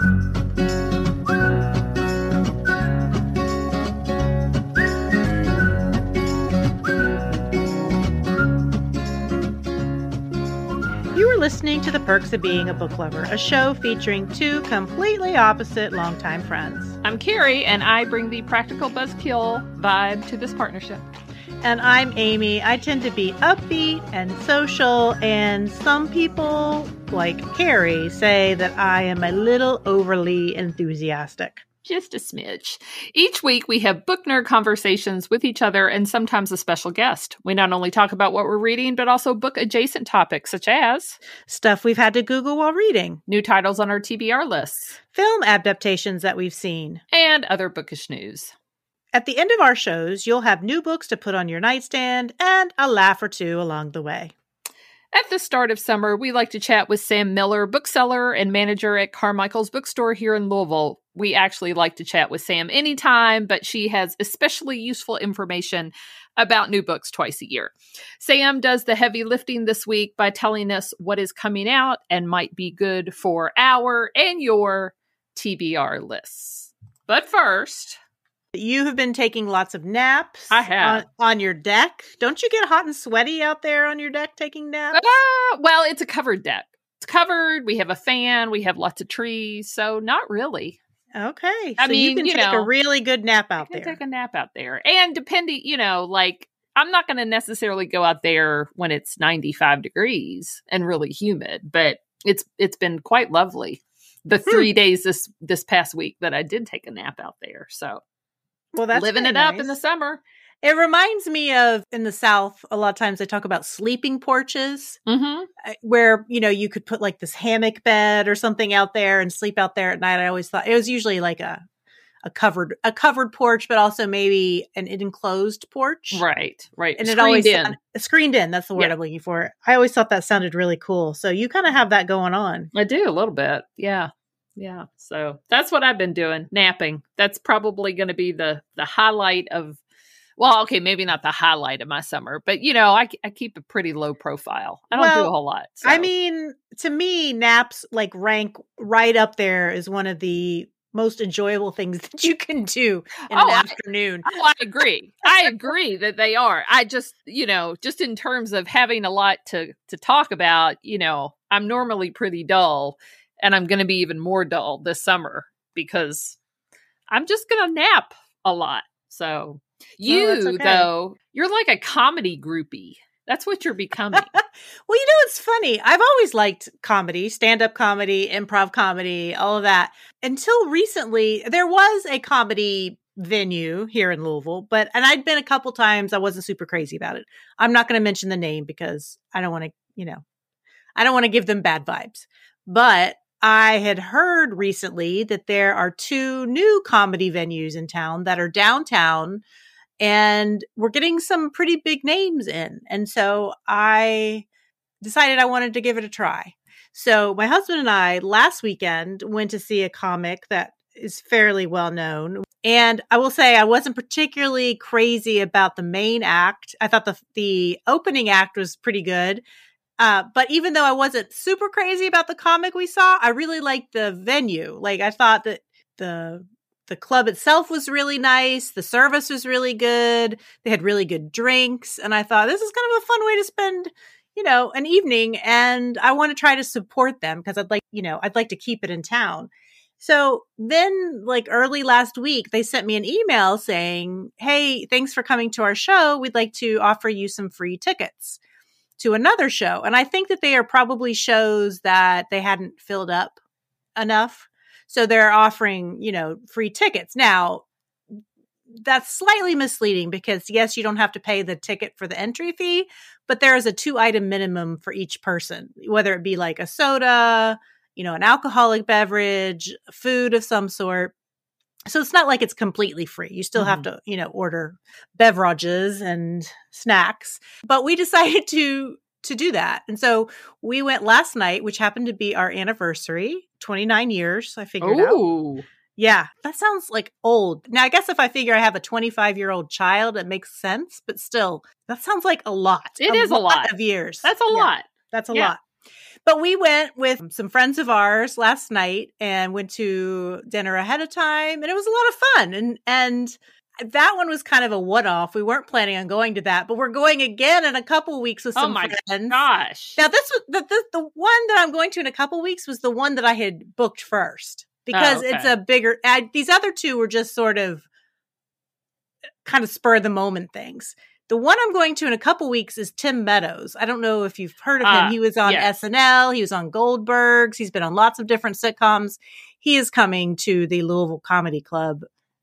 You are listening to The Perks of Being a Book Lover, a show featuring two completely opposite longtime friends. I'm Carrie, and I bring the practical buzzkill vibe to this partnership. And I'm Amy. I tend to be upbeat and social, and some people, like Carrie, say that I am a little overly enthusiastic. Just a smidge. Each week, we have book nerd conversations with each other and sometimes a special guest. We not only talk about what we're reading, but also book adjacent topics such as Stuff we've had to Google while reading, new titles on our TBR lists, film adaptations that we've seen. and other bookish news. At the end of our shows, you'll have new books to put on your nightstand and a laugh or two along the way. At the start of summer, we like to chat with Sam Miller, bookseller and manager at Carmichael's Bookstore here in Louisville. We actually like to chat with Sam anytime, but she has especially useful information about new books twice a year. Sam does the heavy lifting this week by telling us what is coming out and might be good for our and your TBR lists. But first, You have been taking lots of naps. I have. On, on your deck. Don't you get hot and sweaty out there on your deck taking naps? Ah, well, it's a covered deck. It's covered. We have a fan. We have lots of trees. So, not really. Okay. I so you can you take know, a really good nap out there. take a nap out there. And depending, you know, like I'm not going to necessarily go out there when it's 95 degrees and really humid, but it's it's been quite lovely. The Hmm. 3 days this this past week that I did take a nap out there. So, well, that's living it up in the summer. It reminds me of in the South, a lot of times they talk about sleeping porches Mhm. uh, where, you know, you could put like this hammock bed or something out there and sleep out there at night. I always thought it was usually like a a covered a covered porch, but also maybe an enclosed porch. Right, right. And it Screened always in. screened in. That's the word Yeah. I'm looking for. I always thought that sounded really cool. So you kind of have that going on. I do a little bit. Yeah. Yeah. So that's what I've been doing, napping. That's probably going to be the the highlight of well, okay, maybe not the highlight of my summer, but you know, I, I keep a pretty low profile. I don't do a whole lot. I mean, to me, naps like rank right up there is one of the most enjoyable things that you can do in Oh, an I- afternoon. Oh, I agree. I agree that they are. I just, you know, just in terms of having a lot to to talk about, you know, I'm normally pretty dull and I'm going to be even more dull this summer because I'm just going to nap a lot. So, you that's okay. though, you're like a comedy groupie. That's what you're becoming. Well, you know, it's funny. I've always liked comedy, stand up comedy, improv comedy, all of that. Until recently, there was a comedy venue here in Louisville, but, and I'd been a couple times. I wasn't super crazy about it. I'm not going to mention the name because I don't want to, you know, I don't want to give them bad vibes. But I had heard recently that there are two new comedy venues in town that are downtown and we're getting some pretty big names in. And so I decided I wanted to give it a try. So my husband and I last weekend went to see a comic that is fairly well known. And I will say I wasn't particularly crazy about the main act. I thought the the opening act was pretty good. Uh, but even though I wasn't super crazy about the comic we saw, I really liked the venue. Like I thought that the the club itself was really nice. The service was really good. They had really good drinks, and I thought this is kind of a fun way to spend, you know, an evening. And I want to try to support them because I'd like, you know, I'd like to keep it in town. So then, like early last week, they sent me an email saying, Hey, thanks for coming to our show. We'd like to offer you some free tickets to another show. And I think that they are probably shows that they hadn't filled up enough. So they're offering, you know, free tickets. Now, that's slightly misleading because yes, you don't have to pay the ticket for the entry fee, but there is a two item minimum for each person, whether it be like a soda, you know, an alcoholic beverage, food of some sort. So it's not like it's completely free. You still have mm-hmm. to, you know, order beverages and snacks. But we decided to to do that. And so we went last night, which happened to be our anniversary, 29 years, I figured out. Ooh. Yeah, that sounds like old. Now, I guess if I figure I have a 25 year old child, it makes sense, but still, that sounds like a lot. It is a lot. of years. That's a Yeah, lot. That's a Yeah. lot. But we went with some friends of ours last night and went to dinner ahead of time, and it was a lot of fun. And and that one was kind of a one off. We weren't planning on going to that, but we're going again in a couple weeks with Oh some my friends. Gosh. Now this was the, the the one that I'm going to in a couple weeks was the one that I had booked first because Oh, okay. it's a bigger. I, these other two were just sort of uh, kind of spur of the moment things. The one I'm going to in a couple weeks is Tim Meadows. I don't know if you've heard of him. Ah, he was on yes. SNL. He was on Goldberg's. He's been on lots of different sitcoms. He is coming to the Louisville Comedy Club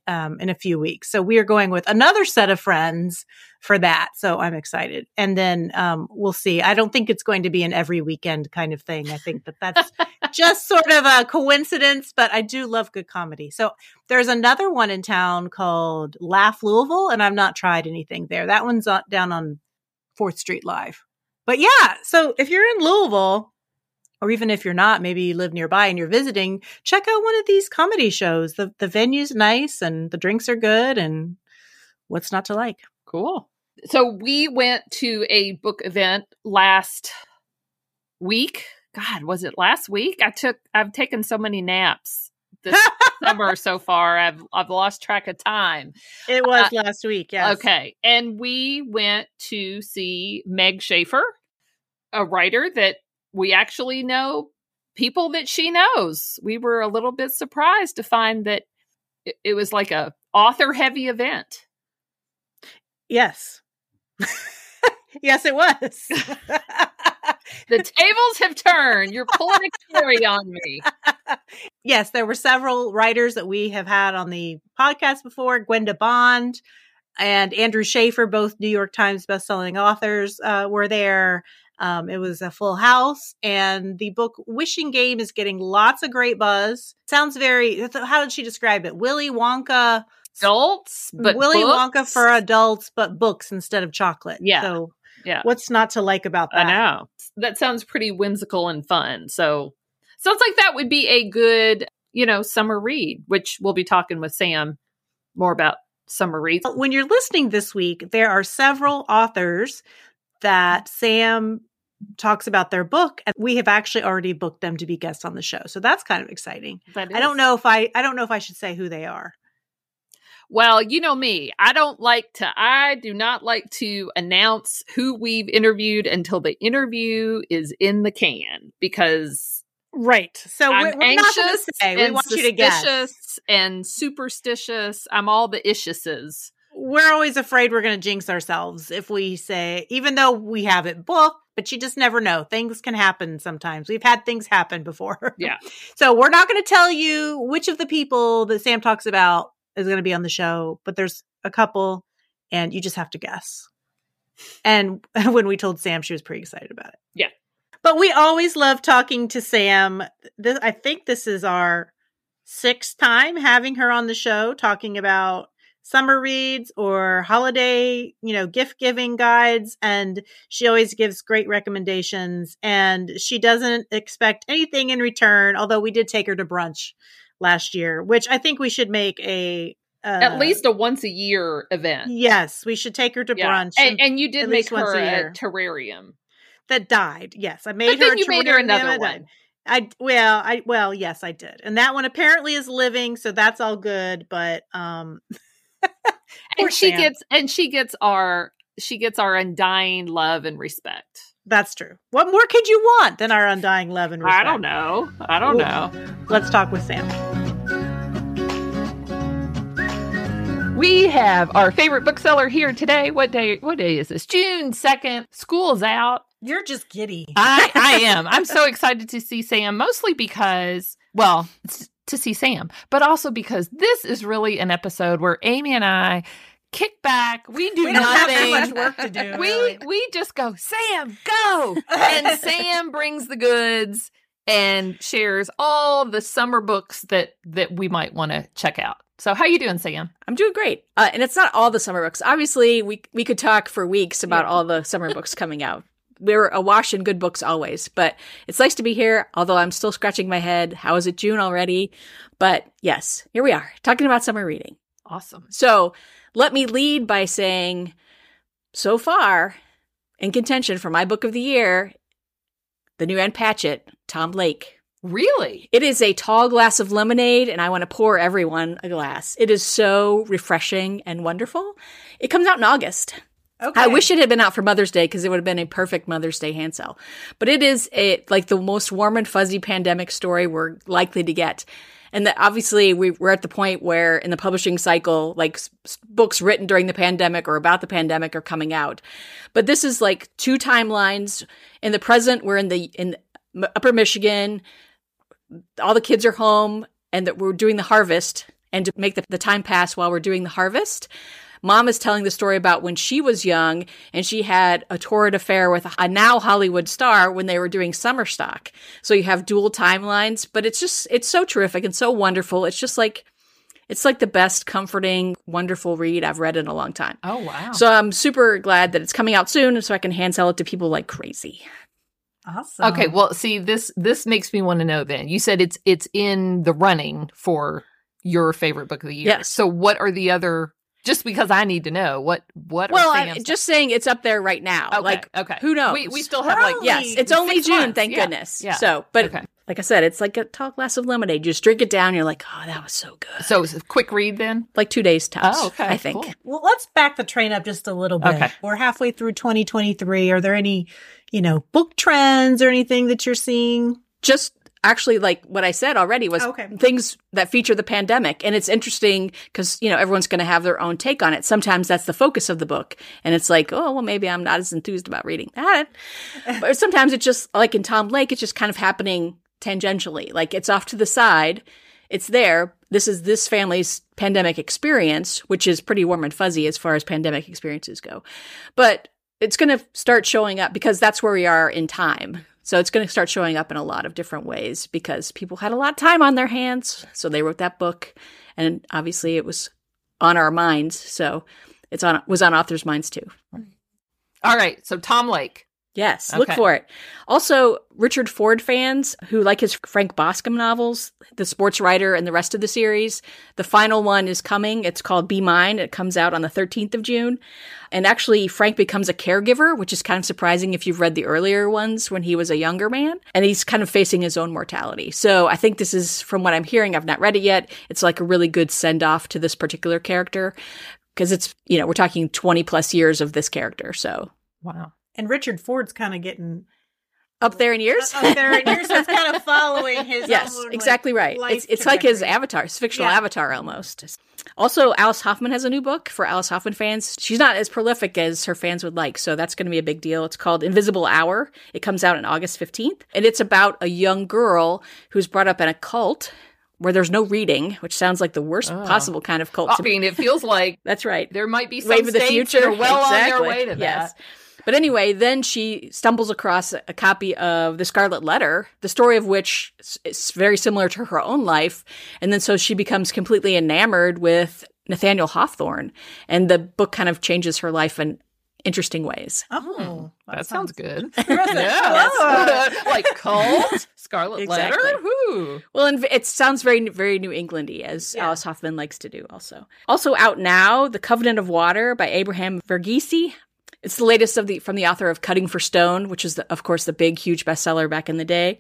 um, in a few weeks. So we are going with another set of friends for that. So I'm excited. And then um, we'll see. I don't think it's going to be an every weekend kind of thing. I think that that's just sort of a coincidence, but I do love good comedy. So there's another one in town called Laugh Louisville, and I've not tried anything there. That one's on, down on Fourth Street Live. But yeah, so if you're in Louisville, or even if you're not, maybe you live nearby and you're visiting, check out one of these comedy shows. The the venue's nice and the drinks are good and what's not to like? Cool. So we went to a book event last week. God, was it last week? I took I've taken so many naps this summer so far. I've I've lost track of time. It was uh, last week, yes. Okay. And we went to see Meg Shaffer, a writer that we actually know people that she knows. We were a little bit surprised to find that it, it was like a author heavy event. Yes. yes, it was. The tables have turned. You're pulling a Carrie on me. yes, there were several writers that we have had on the podcast before. Gwenda Bond and Andrew Shaffer, both New York Times bestselling authors, uh, were there. Um, it was a full house, and the book Wishing Game is getting lots of great buzz. Sounds very. How did she describe it? Willy Wonka, Adults, but Willy Wonka for adults, but books instead of chocolate. Yeah. So, Yeah. what's not to like about that? I know. That sounds pretty whimsical and fun. So sounds like that would be a good, you know, summer read, which we'll be talking with Sam more about summer reads. When you're listening this week, there are several authors that Sam talks about their book and we have actually already booked them to be guests on the show. So that's kind of exciting. I don't know if I I don't know if I should say who they are. Well, you know me. I don't like to I do not like to announce who we've interviewed until the interview is in the can because Right. So I'm we're, we're not going to anxious say. We and want you to guess. and superstitious. I'm all the issuses. We're always afraid we're going to jinx ourselves if we say even though we have it booked, but you just never know. Things can happen sometimes. We've had things happen before. Yeah. So we're not going to tell you which of the people that Sam talks about is going to be on the show, but there's a couple and you just have to guess. And when we told Sam, she was pretty excited about it. Yeah. But we always love talking to Sam. This, I think this is our sixth time having her on the show talking about summer reads or holiday, you know, gift giving guides. And she always gives great recommendations and she doesn't expect anything in return. Although we did take her to brunch last year, which I think we should make a, uh, At least a once a year event. yes, we should take her to Yeah. brunch. And, and you did make her a a, terrarium. that died. Yes, I made But her. you made her another one. I well, I well, yes, I did, and that one apparently is living, so that's all good. But um, And she Sam. gets and she gets our she gets our undying love and respect. that's true. What more could you want than our undying love and respect? I don't know. I don't Well- know. Let's talk with Sam. We have our favorite bookseller here today. What day what day is this? June 2nd. School's out. You're just giddy. I I am. I'm so excited to see Sam mostly because well, to see Sam, but also because this is really an episode where Amy and I kick back. We do we don't have too nothing. much work to do. we really. we just go sam go and sam brings the goods and shares all the summer books that that we might want to check out so how are you doing sam I'm doing great. Uh, and it's not all the summer books. Obviously, we we could talk for weeks about Yeah. all the summer books coming out. We're awash in good books always, but it's nice to be here, although I'm still scratching my head. How is it June already? But yes, here we are, talking about summer reading. awesome So let me lead by saying, so far, in contention for my book of the year the new Ann Patchett, Tom Lake. Really? It is a tall glass of lemonade, and I want to pour everyone a glass. It is so refreshing and wonderful. It comes out in August. Okay. I wish it had been out for Mother's Day because it would have been a perfect Mother's Day hand sell. But it is a like the most warm and fuzzy pandemic story we're likely to get. And that obviously we, we're at the point where in the publishing cycle, like s- books written during the pandemic or about the pandemic are coming out. But this is like two timelines. In the present, we're in the in Upper Michigan. All the kids are home, and that we're doing the harvest. And to make the, the time pass while we're doing the harvest, Mom is telling the story about when she was young and she had a torrid affair with a now Hollywood star when they were doing summer stock. So you have dual timelines, but it's just, it's so terrific and so wonderful. It's just like, it's like the best comforting, wonderful read I've read in a long time. Oh wow. So I'm super glad that it's coming out soon so I can hand sell it to people like crazy. Awesome. okay, well, see this this makes me want to know then. You said it's it's in the running for your favorite book of the year. Yes. So what are the other just because I need to know what what Well, are I'm just saying it's up there right now. Okay, Like, okay. who knows? We we still have like Yes, it's only June, months, thank yeah, goodness. yeah. So, but Okay. like I said, it's like a tall glass of lemonade. You just drink it down, you're like, oh, that was so good. So it's a quick read then? like two days tops. Oh, okay, I think. cool. Well, let's back the train up just a little bit. Okay. We're halfway through 2023. Are there any, you know, book trends or anything that you're seeing? Just actually, like what I said already was Okay. things that feature the pandemic, and it's interesting because you know everyone's going to have their own take on it. Sometimes that's the focus of the book, and it's like, oh, well, maybe I'm not as enthused about reading that. but sometimes it's just like in Tom Lake, it's just kind of happening tangentially, like it's off to the side. It's there. This is this family's pandemic experience, which is pretty warm and fuzzy as far as pandemic experiences go. But it's going to start showing up because that's where we are in time. So it's going to start showing up in a lot of different ways because people had a lot of time on their hands. So they wrote that book. And obviously it was on our minds. So it's on, was on authors' minds too. All right. So Tom Lake. Yes, look for it. Also, Richard Ford fans who like his Frank Bascombe novels, the sports writer and the rest of the series, the final one is coming. It's called Be Mine. It comes out on the 13th of June. And actually, Frank becomes a caregiver, which is kind of surprising if you've read the earlier ones when he was a younger man. And he's kind of facing his own mortality. So I think this is, from what I'm hearing, I've not read it yet. It's like a really good send off to this particular character because it's, you know, we're talking 20 plus years of this character. So Wow. And Richard Ford's kind of getting up there in years. up there in years. So it's kind of following his yes, own, like, exactly right. life It's it's like his trajectory. avatar, his fictional Yeah. avatar almost. Also, Alice Hoffman has a new book for Alice Hoffman fans. She's not as prolific as her fans would like, so that's going to be a big deal. It's called Invisible Hour. It comes out on August 15th, and it's about a young girl who's brought up in a cult where there's no reading, which sounds like the worst Oh. possible kind of cult. I to be. mean, it feels like That's right. there might be some Wave of the states future. that are well on their way to that. Yes. But anyway, then she stumbles across a copy of The Scarlet Letter, the story of which is- is very similar to her own life. And then so she becomes completely enamored with Nathaniel Hawthorne. And the book kind of changes her life in interesting ways. Oh, hmm. That, sounds good. Yeah. like cult, Scarlet Exactly. Letter. Whoo. Well, and it sounds very, very New Englandy, as Yeah. Alice Hoffman likes to do. Also, also out now, "The Covenant of Water" by Abraham Verghese. It's the latest of the from the author of Cutting for Stone, which is, the, of course, the big, huge bestseller back in the day.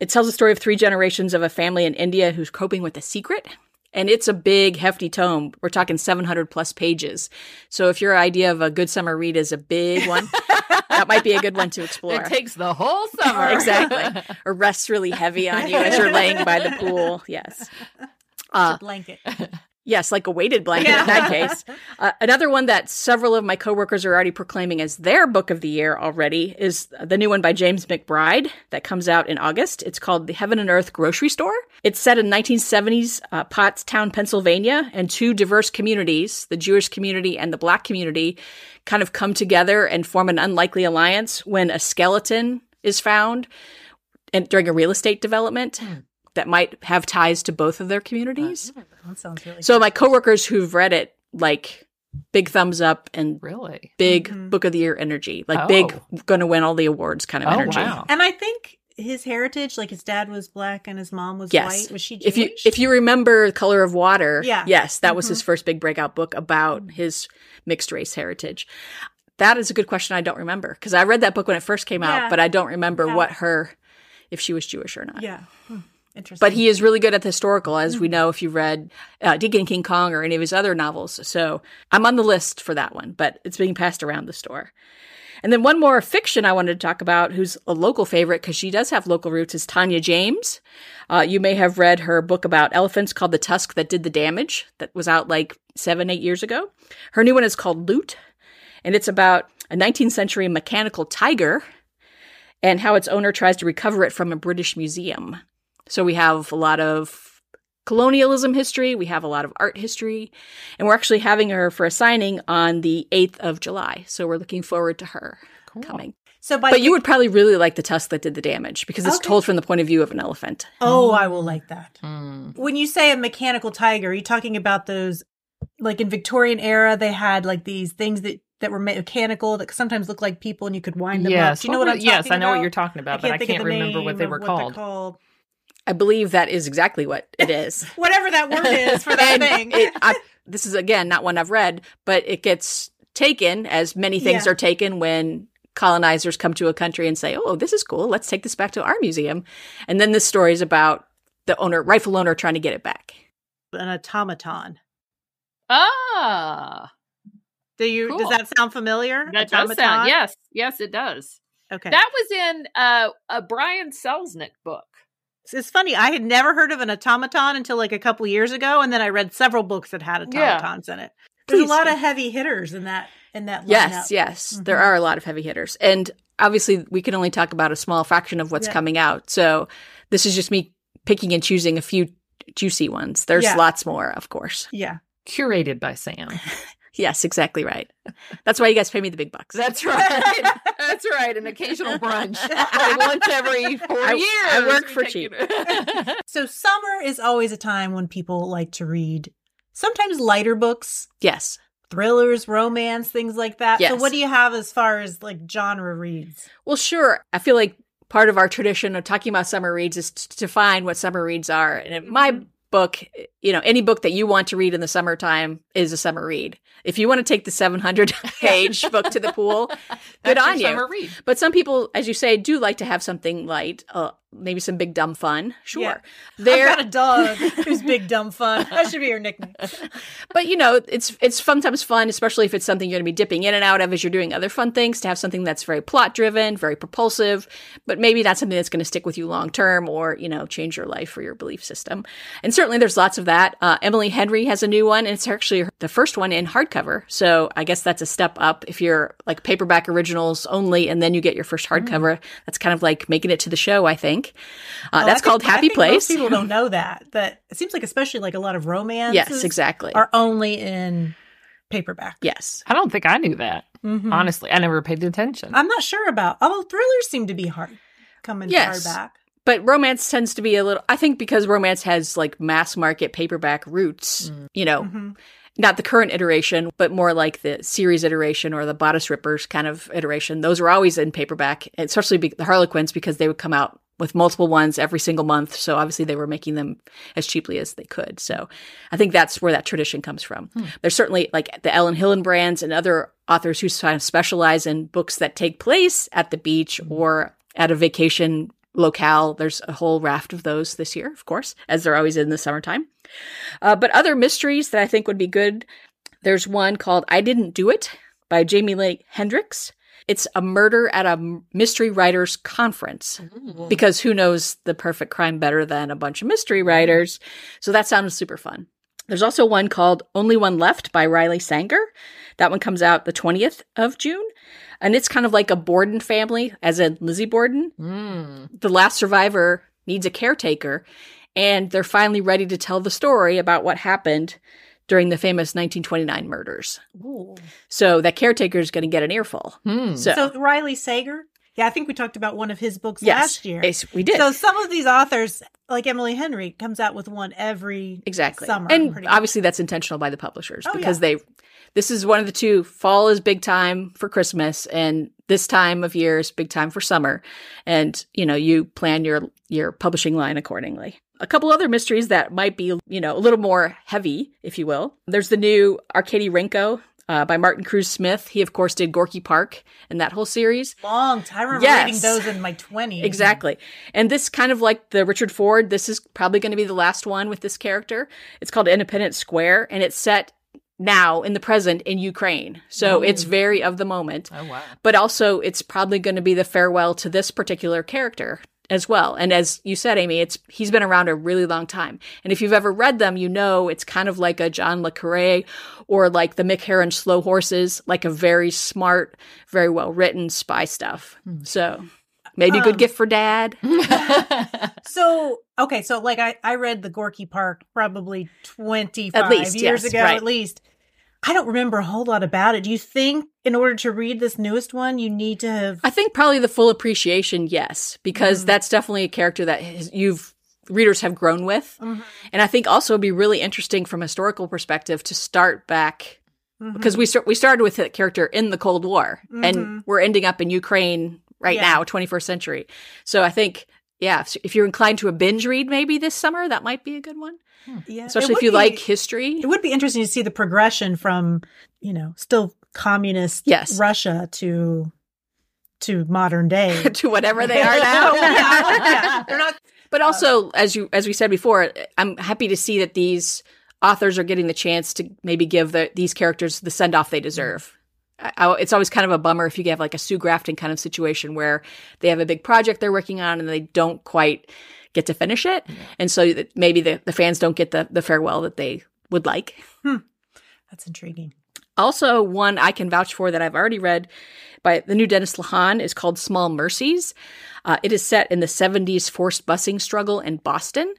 It tells the story of three generations of a family in India who's coping with a secret. And it's a big, hefty tome. We're talking 700 plus pages. So if your idea of a good summer read is a big one, that might be a good one to explore. It takes the whole summer. exactly. Or rests really heavy on you as you're laying by the pool. Yes. Uh, blanket. Yes, like a weighted blanket in that case. Uh, another one that several of my coworkers are already proclaiming as their book of the year already is the new one by James McBride that comes out in August. It's called The Heaven and Earth Grocery Store. It's set in 1970s uh, Pottstown, Pennsylvania, and two diverse communities, the Jewish community and the Black community, kind of come together and form an unlikely alliance when a skeleton is found and during a real estate development that might have ties to both of their communities. That sounds really So my coworkers who've read it, like big thumbs up and Really? big Mhm. book of the year energy, like Oh. big going to win all the awards kind of Oh, energy. wow. And I think his heritage, like his dad was black and his mom was Yes. white. Was she Jewish? If you if you remember Color of Water, Yeah. yes, that was Mhm. his first big breakout book about his mixed race heritage. That is a good question. I don't remember because I read that book when it first came Yeah. out, but I don't remember Yeah. what her, if she was Jewish or not. Yeah. Hmm. But he is really good at the historical, as we know if you've read uh, Deacon King Kong or any of his other novels. So I'm on the list for that one, but it's being passed around the store. And then one more fiction I wanted to talk about, who's a local favorite because she does have local roots, is Tania James. Uh, you may have read her book about elephants called The Tusk That Did the Damage, that was out like seven, eight years ago. Her new one is called Loot, and it's about a 19th century mechanical tiger and how its owner tries to recover it from a British museum. So we have a lot of colonialism history, we have a lot of art history, and we're actually having her for a signing on the 8th of July. So we're looking forward to her Cool. coming. so by But you would probably really like the tusk that did the damage because it's Okay. told from the point of view of an elephant. Oh, I will like that. Mm. When you say a mechanical tiger, are you talking about those like in Victorian era they had like these things that that were mechanical that sometimes looked like people and you could wind them up. Yes. Do you know what, were- I'm Yes, I know what you're talking about, but I can't remember what name they of were they're called. called. I believe that is exactly what it is. Whatever that word is for that thing. it, I, this is again not one I've read, but it gets taken as many things Yeah. are taken when colonizers come to a country and say, "Oh, this is cool. Let's take this back to our museum." And then this story is about the owner, rifle owner, trying to get it back. An automaton. Ah, Do you Cool. does that sound familiar? that does sound. Yes, yes, it does. Okay. That was in uh, a Brian Selznick book. It's funny. I had never heard of an automaton until like a couple years ago, and then I read several books that had Yeah. automatons in it. There's Please a lot of heavy hitters in that in that lineup. Yes, yes, there Mhm. are a lot of heavy hitters, and obviously we can only talk about a small fraction of what's Yeah. coming out. So this is just me picking and choosing a few juicy ones. There's Yeah. lots more, of course. Yeah. Curated by Sam. Yes, exactly right. That's why you guys pay me the big bucks. That's right. That's right. An occasional brunch, like once every four I- years. I work for take cheap. So summer is always a time when people like to read sometimes lighter books, yes. thrillers, romance, things like that. So what do you have as far as like genre reads? Well, sure. I feel like part of our tradition of talking about summer reads is to define what summer reads are. And in my Mhm. book, you know, any book that you want to read in the summertime is a summer read. If you want to take the 700 page book to the pool, good on you. Read. But some people, as you say, do like to have something light, uh, maybe some big dumb fun. Sure. Yeah. There, I've got a dog who's big dumb fun. That should be your nickname. but you know, it's it's sometimes fun, especially if it's something you're going to be dipping in and out of as you're doing other fun things. To have something that's very plot driven, very propulsive, but maybe not something that's going to stick with you long term or you know change your life or your belief system. And certainly, there's lots of that. Uh, Emily Henry has a new one, and it's actually the first one in hardcover. So I guess that's a step up if you're like paperback originals only, and then you get your first hardcover. That's kind of like making it to the show, I think. Uh, Mm. Oh, I that's think- called I Happy think Place. Most people don't know that. That it seems like especially like a lot of romance. yes, exactly. Are only in paperback. yes. I don't think I knew that. Mhm. Honestly, I never paid attention. I'm not sure about. Although thrillers seem to be hard coming Yes. hardback. But romance tends to be a little, I think because romance has like mass market paperback roots, Mm. you know, Mhm. not the current iteration, but more like the series iteration or the bodice rippers kind of iteration. Those were always in paperback, especially be- the Harlequins because they would come out with multiple ones every single month. So obviously they were making them as cheaply as they could. So I think that's where that tradition comes from. Hmm. There's certainly like the Elin Hilderbrands and other authors who kind of specialize in books that take place at the beach or at a vacation locale. There's a whole raft of those this year, of course, as they're always in the summertime. Uh, but other mysteries that I think would be good. There's one called I Didn't Do It by Jamie Lee Hendricks. It's a murder at a mystery writers conference because who knows the perfect crime better than a bunch of mystery writers? So that sounds super fun. There's also one called Only One Left by Riley Sager. That one comes out the 20th of June. And it's kind of like a Borden family, as in Lizzie Borden. Mm. The last survivor needs a caretaker, and they're finally ready to tell the story about what happened during the famous 1929 murders. Ooh. So that caretaker is going to get an earful. Hmm. So, So Riley Sager. Yeah, I think we talked about one of his books yes, last year. yes, we did. So some of these authors, like Emily Henry, comes out with one every Exactly. summer. and pretty much. obviously that's intentional by the publishers Oh, because yeah. they this is one of the two fall is big time for Christmas and this time of year is big time for summer and you know you plan your your publishing line accordingly. A couple other mysteries that might be, you know, a little more heavy, if you will. There's the new Arkady Renko uh, by Martin Cruz Smith. He, of course, did Gorky Park and that whole series. Long time. I remember Yes. reading those in my 20s. Exactly. And this kind of like the Richard Ford, this is probably going to be the last one with this character. It's called Independence Square and it's set now in the present in Ukraine. So it's very of the moment. Oh wow. But also it's probably going to be the farewell to this particular character as well. And as you said, Amy, it's he's been around a really long time. And if you've ever read them, you know it's kind of like a John Le Carre or like the Mick Herron Slow Horses, like a very smart, very well written spy stuff. So maybe a good Um, gift for dad. So, okay, so like I, I read the Gorky Park probably 25 At least, years yes, ago, right. at least. I don't remember a whole lot about it. Do you think in order to read this newest one, you need to have. I think probably the full appreciation, yes, because Mhm. that's definitely a character that has, you've readers have grown with. Mhm, And I think also it'd be really interesting from a historical perspective to start back mhm. because we start we started with that character in the Cold War and we're ending up in Ukraine right Yeah. now, 21st century. So I think yeah, if- if you're inclined to a binge read maybe this summer, that might be a good one. Hmm. yeah, Especially if you be- like history. It would be interesting to see the progression from, you know, still communist Yes. Russia to to modern day. to whatever they are now. Oh, yeah, they're not But uh, also, as you as we said before, I'm happy to see that these authors are getting the chance to maybe give the, these characters the send off they hmm. deserve. I, it's always kind of a bummer if you have like a Sue Grafton kind of situation where they have a big project they're working on and they don't quite get to finish it, and so maybe the, the fans don't get the the farewell that they would like. That's intriguing. Also, one I can vouch for that I've already read by the new Dennis Lehane is called Small Mercies. Uh, it is set in the 70s forced busing struggle in Boston.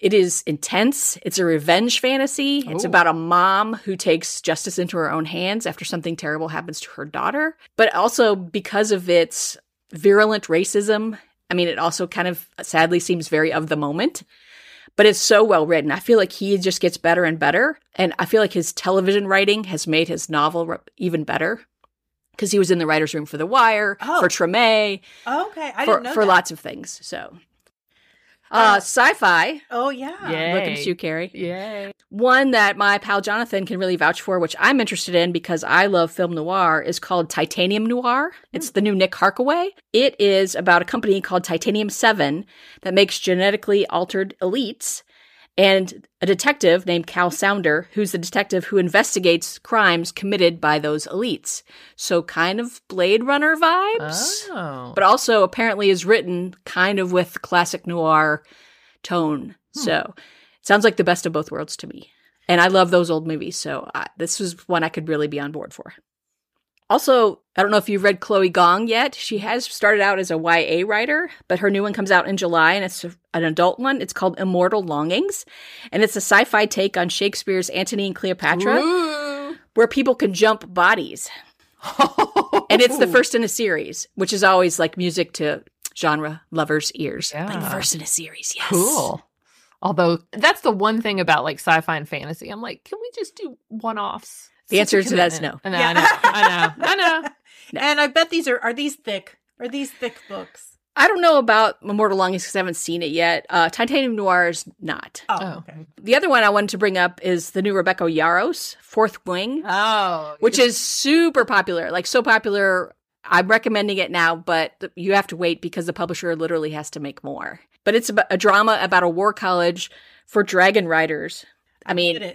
It is intense. It's a revenge fantasy. It's about a mom who takes justice into her own hands after something terrible happens to her daughter. But also because of its virulent racism, I mean, it also kind of sadly seems very of the moment but it's so well written. I feel like he just gets better and better. And I feel like his television writing has made his novel re- even better because he was in the writer's room for The Wire, Oh. for Treme, Okay, I for, didn't know for that. lots of things. So, uh, Uh, sci fi, Oh yeah. Yeah. looking at you, Carrie. Yay. One that my pal Jonathan can really vouch for, which I'm interested in because I love film noir, is called Titanium Noir. It's the new Nick Harkaway. It is about a company called Titanium 7 that makes genetically altered elites and a detective named Cal Sounder, who's the detective who investigates crimes committed by those elites. So kind of Blade Runner vibes Oh. but also apparently is written kind of with classic noir tone. Hmm. So it sounds like the best of both worlds to me. And I love those old movies, so I, this was one I could really be on board for. Also, I don't know if you've read Chloe Gong yet. She has started out as a YA writer, but her new one comes out in July and it's an adult one. It's called Immortal Longings, and it's a sci fi take on Shakespeare's Antony and Cleopatra, Ooh. where people can jump bodies and it's the first in a series, which is always like music to genre lovers' ears. Like Yeah. first in a series, yes. Cool. Although that's the one thing about like sci-fi and fantasy. I'm like, can we just do one-offs? The answer to that is commitment. no. I know, Yeah. I know, I know, I know. And I bet these are are these thick? Are these thick books? I don't know about Immortal Longings because I haven't seen it yet. Uh, Titanium Noir is not. Oh, Oh. okay. The other one I wanted to bring up is the new Rebecca Yarros, Fourth Wing, Oh, which is super popular. Like so popular, I'm recommending it now, but you have to wait because the publisher literally has to make more. But it's about a drama about a war college for dragon riders. I Did mean,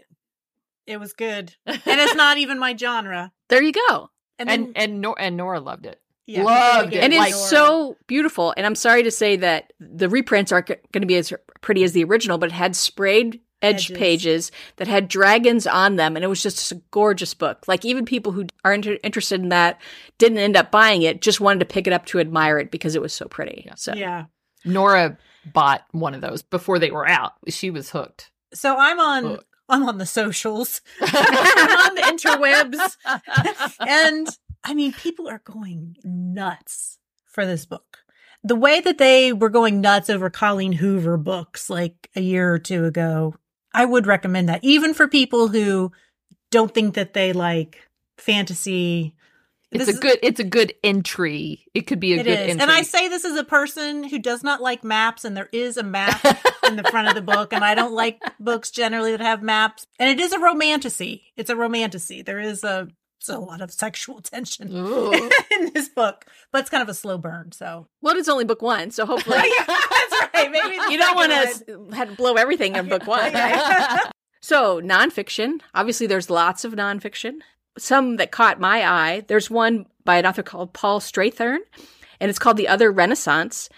it. It was good, and it's not even my genre. there you go. And then, and and Nor- and Nora loved it. yeah, loved it. get and like- it's so beautiful. And I'm sorry to say that the reprints aren't going to be as pretty as the original, but it had sprayed edge Edges. pages that had dragons on them, and it was just a gorgeous book. Like even people who are inter- interested in that didn't end up buying it, just wanted to pick it up to admire it because it was so pretty. Yeah. So Yeah. Nora bought one of those before they were out. She was hooked. So I'm on. Look. I'm on the socials. I'm on the interwebs. and I mean, people are going nuts for this book. The way that they were going nuts over Colleen Hoover books like a year or two ago, I would recommend that, even for people who don't think that they like fantasy. It's This a good. It's a good entry. It could be a It good is. entry. And I say this as a person who does not like maps, and there is a map in the front of the book, and I don't like books generally that have maps. And it is a romantasy. It's a romantasy. There is a So a lot of sexual tension in this book, but it's kind of a slow burn. So Well, it's only book one, so hopefully that's right. Maybe you don't want to have blow everything in book one. one. So, nonfiction. Obviously, there's lots of nonfiction. Some that caught my eye. There's one by an author called Paul Strathern, and it's called The Other Renaissance,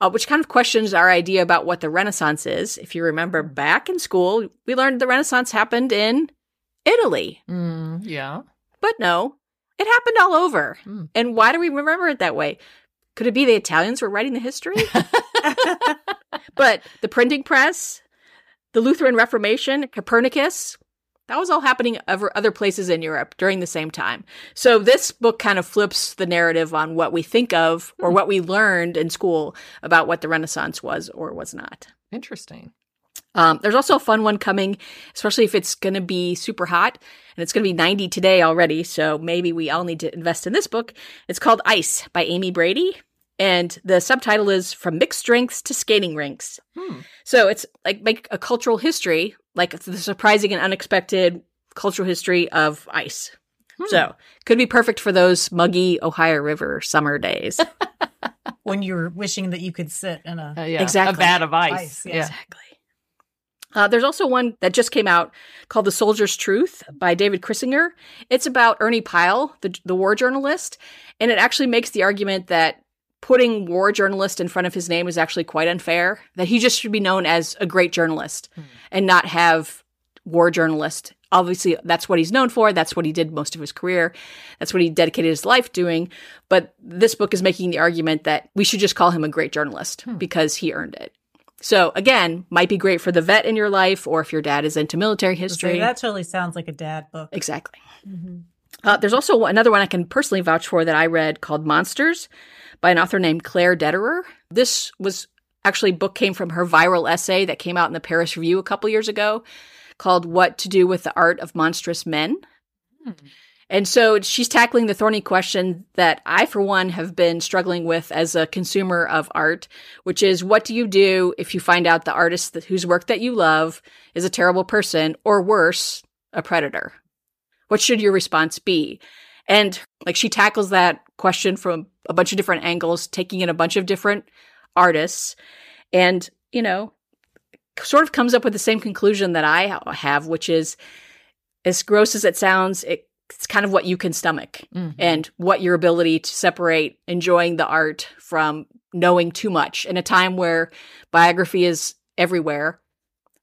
uh, which kind of questions our idea about what the Renaissance is. If you remember back in school, we learned the Renaissance happened in Italy. Mm, yeah. But no, it happened all over. Hmm. And why do we remember it that way? Could it be the Italians were writing the history? but the printing press, the Lutheran Reformation, Copernicus, that was all happening over other places in Europe during the same time. So this book kind of flips the narrative on what we think of or what we learned in school about what the Renaissance was or was not. Interesting. Um, there's also a fun one coming, especially if it's going to be super hot, and it's going to be 90 today already. So maybe we all need to invest in this book. It's called Ice by Amy Brady, and the subtitle is From Mixed Drinks to Skating Rinks. Hmm. So it's like make a cultural history, like the surprising and unexpected cultural history of ice. Hmm. So could be perfect for those muggy Ohio River summer days. when you're wishing that you could sit in a Uh, yeah. Exactly. A vat of ice. Ice, yeah. yeah. Exactly. Uh, there's also one that just came out called The Soldier's Truth by David Chrisinger. It's about Ernie Pyle, the, the war journalist, and it actually makes the argument that putting war journalist in front of his name is actually quite unfair, that he just should be known as a great journalist Hmm. and not have war journalist. Obviously, that's what he's known for. That's what he did most of his career. That's what he dedicated his life doing. But this book is making the argument that we should just call him a great journalist Hmm. because he earned it. So again, might be great for the vet in your life or if your dad is into military history. That totally sounds like a dad book. exactly. Mhm. Uh, there's also another one I can personally vouch for that I read called Monsters by an author named Claire Dederer. This was actually book came from her viral essay that came out in the Paris Review a couple years ago called What to Do with the Art of Monstrous Men. Hmm. And so she's tackling the thorny question that I, for one, have been struggling with as a consumer of art, which is what do you do if you find out the artist that, whose work that you love is a terrible person or worse, a predator? What should your response be? And like she tackles that question from a bunch of different angles, taking in a bunch of different artists, and, you know, sort of comes up with the same conclusion that I have, which is as gross as it sounds, it, it's kind of what you can stomach Mhm. and what your ability to separate enjoying the art from knowing too much in a time where biography is everywhere.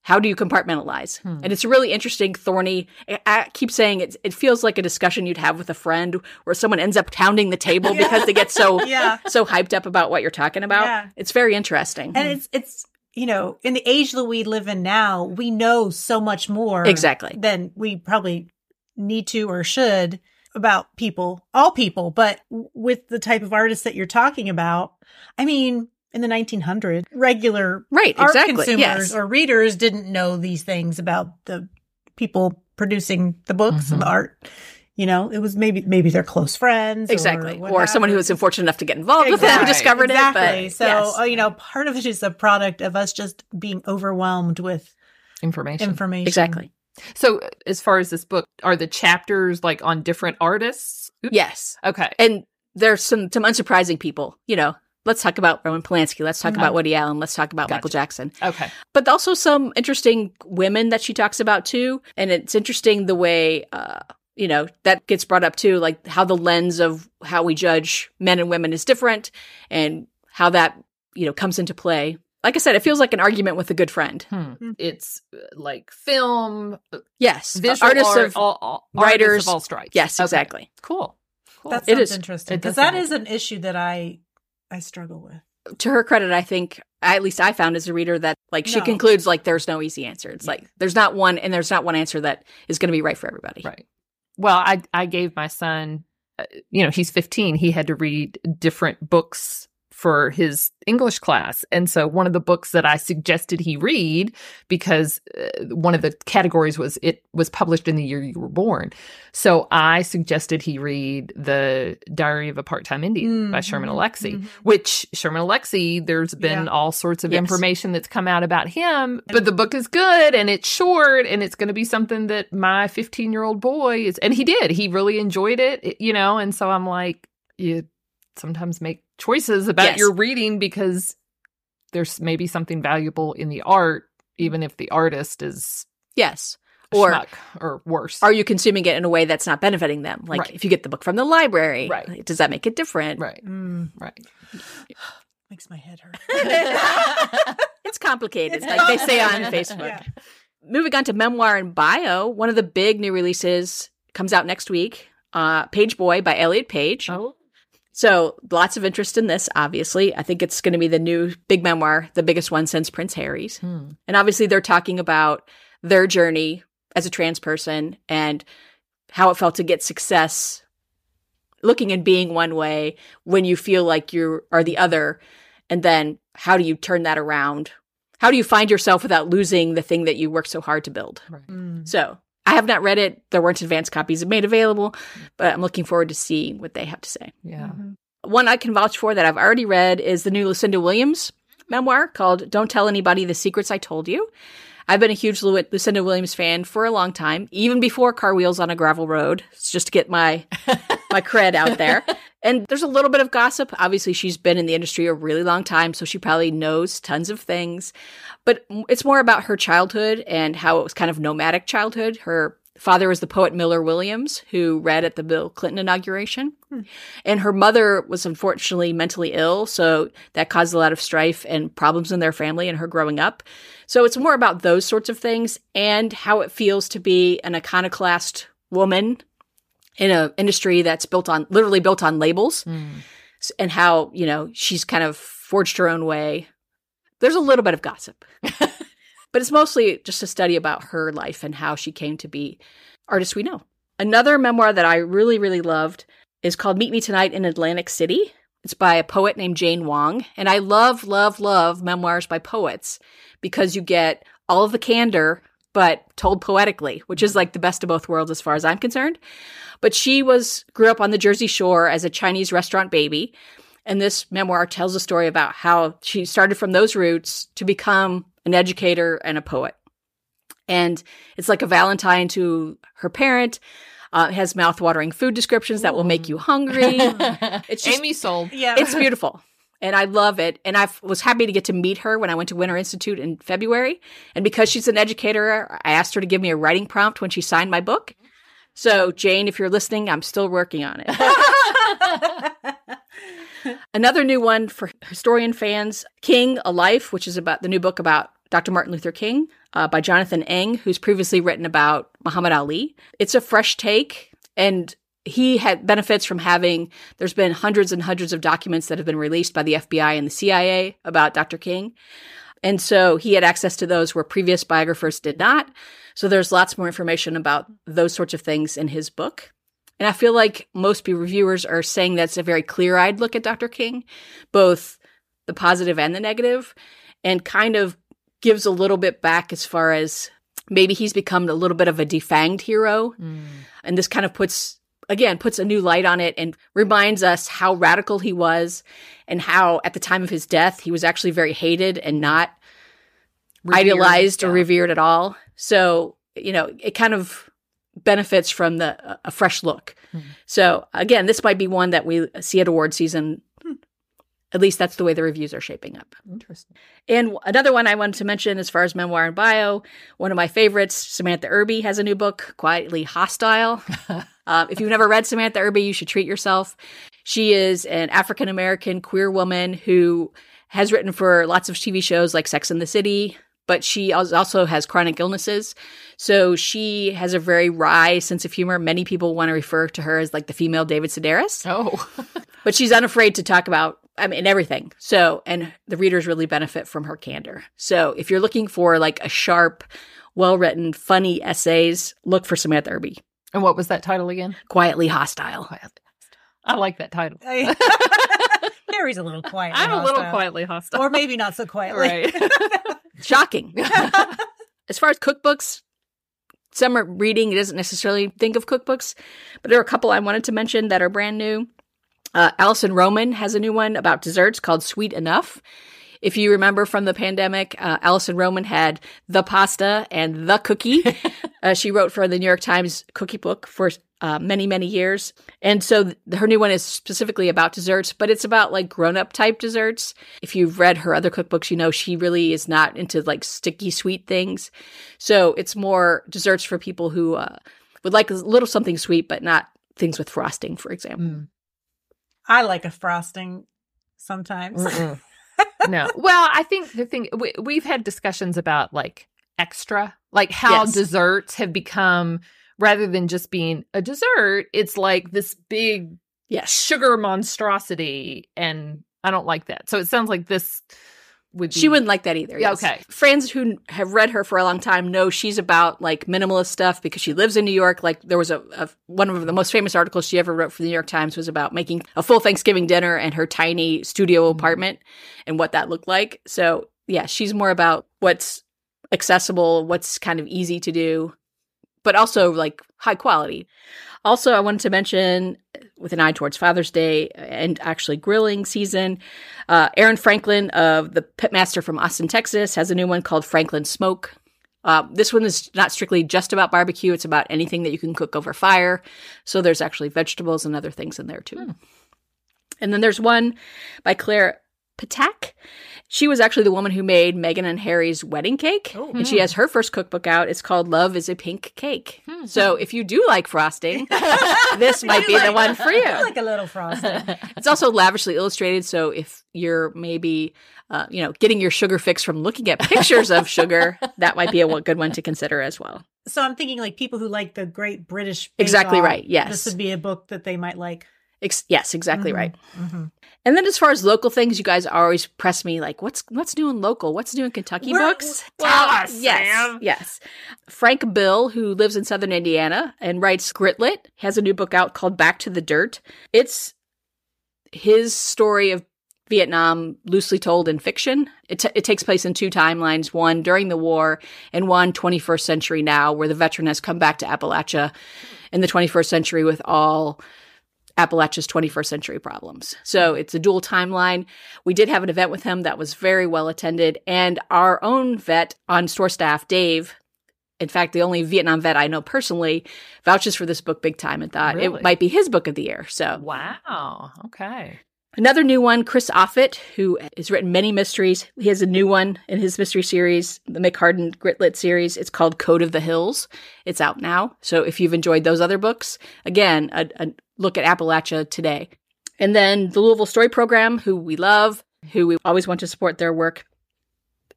How do you compartmentalize? Hmm. And it's a really interesting, thorny. I, keep saying it. It feels like a discussion you'd have with a friend, where someone ends up pounding the table Yeah. because they get so Yeah. so hyped up about what you're talking about. Yeah. It's very interesting. And it's it's you know, in the age that we live in now, we know so much more exactly. than we probably need to or should about people, all people, but with the type of artists that you're talking about, I mean, in the 1900s, regular Right. art Exactly. consumers Yes. or readers didn't know these things about the people producing the books and the Mhm. art. You know, it was maybe maybe they're close friends, exactly. what Or someone who was unfortunate enough to get involved with it and discovered exactly. it. But so, yes. uh, you know, part of it is a product of us just being overwhelmed with Information. information. exactly. So, as far as this book, are the chapters like on different artists? Oops. Yes. Okay. and there's some some unsurprising people. You know, let's talk about Roman Polanski. Let's talk Okay. about Woody Allen. Let's talk about Michael Jackson. Okay. But also some interesting women that she talks about too. And it's interesting the way, uh, you know, that gets brought up too, like how the lens of how we judge men and women is different, and how that you know comes into play. Like I said, it feels like an argument with a good friend. Hmm. Hmm. It's uh, like film, uh, Yes, visual artists art, of all, all, writers. artists of all stripes. yes, Okay. exactly. Cool. Cool. That sounds is. interesting because does that sound- is an issue that I I struggle with. to her credit, I think at least I found as a reader that like she No. concludes like there's no easy answer. It's Yeah. like there's not one, and there's not one answer that is going to be right for everybody. Right. Well, I I gave my son, uh, you know, he's 15. He had to read different books for his English class. And so one of the books that I suggested he read because uh, one of the categories was it was published in the year you were born. So I suggested he read The Diary of a Part-Time Indian by Sherman Alexie, mhm. which Sherman Alexie there's been Yeah. all sorts of Yes. information that's come out about him, but the book is good and it's short and it's going to be something that my 15-year-old boy is and he did. He really enjoyed it, you know, and so I'm like you sometimes make choices about Yes. your reading because there's maybe something valuable in the art, even if the artist is Yes. Or or worse. are you consuming it in a way that's not benefiting them? Like Right. if you get the book from the library, Right. does that make it different? right, Mm, right. makes my head hurt. It's complicated, It's like they say on. Facebook. Yeah. Moving on to memoir and bio, one of the big new releases comes out next week. Uh, Page Boy by Elliot Page. Oh, So lots of interest in this, obviously. I think it's going to be the new big memoir, the biggest one since Prince Harry's. hmm. And obviously they're talking about their journey as a trans person and how it felt to get success looking and being one way when you feel like you are the other. And then how do you turn that around? How do you find yourself without losing the thing that you worked so hard to build? right. Mm. So I have not read it. There weren't advanced copies made available, but I'm looking forward to seeing what they have to say. Yeah. Mhm. One I can vouch for that I've already read is the new Lucinda Williams memoir called Don't Tell Anybody the Secrets I Told You. I've been a huge Lu- Lucinda Williams fan for a long time, even before Car Wheels on a Gravel Road. It's just to get my my cred out there. And there's a little bit of gossip. Obviously, she's been in the industry a really long time, so she probably knows tons of things. But it's more about her childhood and how it was kind of nomadic childhood. Her father was the poet Miller Williams, who read at the Bill Clinton inauguration. And her mother was unfortunately mentally ill, so that caused a lot of strife and problems in their family and her growing up. So it's more about those sorts of things and how it feels to be an iconoclast woman in an industry that's built on literally built on labels Hmm. and how, you know, she's kind of forged her own way. There's a little bit of gossip. but it's mostly just a study about her life and how she came to be artist we know. Another memoir that I really, really loved is called Meet Me Tonight in Atlantic City. It's by a poet named Jane Wong. And I love, love, love memoirs by poets because you get all of the candor, but told poetically, which is like the best of both worlds as far as I'm concerned. But she was, grew up on the Jersey Shore as a Chinese restaurant baby. And this memoir tells a story about how she started from those roots to become an educator and a poet. And it's like a Valentine to her parent. Uh, it has mouth-watering food descriptions that will make you hungry. It's just- Amy sold. Yeah. it's beautiful. And I love it. And I was happy to get to meet her when I went to Winter Institute in February. And because she's an educator, I asked her to give me a writing prompt when she signed my book. So, Jane, if you're listening, I'm still working on it. Another new one for historian fans King, A Life, which is about the new book about Dr. Martin Luther King uh, by Jonathan Eig, who's previously written about Muhammad Ali. It's a fresh take, and he had benefits from having there's been hundreds and hundreds of documents that have been released by the FBI and the CIA about Dr. King. And so he had access to those where previous biographers did not. So there's lots more information about those sorts of things in his book. And I feel like most reviewers are saying that's a very clear eyed look at Dr. King, both the positive and the negative, and kind of gives a little bit back as far as maybe he's become a little bit of a defanged hero. Mm. And this kind of puts, again, puts a new light on it and reminds us how radical he was and how at the time of his death, he was actually very hated and not Revered, idealized or revered at all. So, you know, it kind of benefits from the a fresh look. Hmm. So, again, this might be one that we see at award season. At least that's the way the reviews are shaping up. Interesting. And another one I wanted to mention as far as memoir and bio, one of my favorites, Samantha Irby has a new book, Quietly Hostile. um, if you've never read Samantha Irby, you should treat yourself. She is an African American queer woman who has written for lots of TV shows like Sex and the City, but she also has chronic illnesses. So she has a very wry sense of humor. Many people want to refer to her as like the female David Sedaris Oh, but she's unafraid to talk about I mean everything. So, and the readers really benefit from her candor. So, if you're looking for like a sharp, well-written, funny essays, look for Samantha Irby. and what was that title again? Quietly hostile. I like that title. Oh, Carrie's a little quiet. I'm a little quietly hostile. Or maybe not so quietly. right. Shocking. as far as cookbooks, summer reading doesn't necessarily think of cookbooks, but there are a couple I wanted to mention that are brand new. Uh, Alison Roman has a new one about desserts called Sweet Enough. If you remember from the pandemic, uh, Alison Roman had the pasta and the cookie. uh, she wrote for the New York Times cookie book for uh, many, many years. And so th- her new one is specifically about desserts, but it's about like grown up type desserts. If you've read her other cookbooks, you know she really is not into like sticky sweet things. So it's more desserts for people who uh, would like a little something sweet, but not things with frosting, for example. Mm. I like a frosting sometimes. No. Well, I think the thing we, we've had discussions about like extra, like how Yes. desserts have become rather than just being a dessert, it's like this big Yes. sugar monstrosity, and I don't like that. So it sounds like this would be. She wouldn't like that either. Yes. okay. Friends who have read her for a long time know she's about like minimalist stuff because she lives in New York. Like there was a, a one of the most famous articles she ever wrote for the New York Times was about making a full Thanksgiving dinner in her tiny studio Mm-hmm. apartment and what that looked like. So yeah, she's more about what's accessible, what's kind of easy to do, but also like high quality. Also, I wanted to mention, with an eye towards Father's Day and actually grilling season, uh, Aaron Franklin of the Pitmaster from Austin, Texas, has a new one called Franklin Smoke. Uh, this one is not strictly just about barbecue; it's about anything that you can cook over fire. So there's actually vegetables and other things in there too. And then there's one by Claire Ptak. She was actually the woman who made Meghan and Harry's wedding cake, Oh. and she has her first cookbook out. It's called "Love Is a Pink Cake." So if you do like frosting, this might be the one for you. I like a little frosting. It's also lavishly illustrated, so if you're maybe, uh, you know, getting your sugar fix from looking at pictures of sugar, that might be a good one to consider as well. so I'm thinking like people who like the Great British. Exactly Off, right, yes. This would be a book that they might like. Ex- yes, exactly Mhm, right. mhm. And then as far as local things, you guys always press me like, what's what's new in local? What's new in Kentucky We're- books? Tell us, yes, Sam. yes. Frank Bill, who lives in Southern Indiana and writes Gritlit, has a new book out called Back to the Dirt. It's his story of Vietnam loosely told in fiction. It, t- it takes place in two timelines one during the war and one 21st century now, where the veteran has come back to Appalachia in the 21st century with all Appalachia's 21st century problems. So it's a dual timeline. We did have an event with him that was very well attended, and our own vet on store staff, Dave, in fact, the only Vietnam vet I know personally, vouches for this book big time and thought Really? it might be his book of the year. So Wow. Okay. Another new one, Chris Offutt, who has written many mysteries. He has a new one in his mystery series, the Mick Hardin Gritlit series. It's called Code of the Hills. It's out now. So if you've enjoyed those other books, again, a, a look at Appalachia today. And then the Louisville Story Program, who we love, who we always want to support their work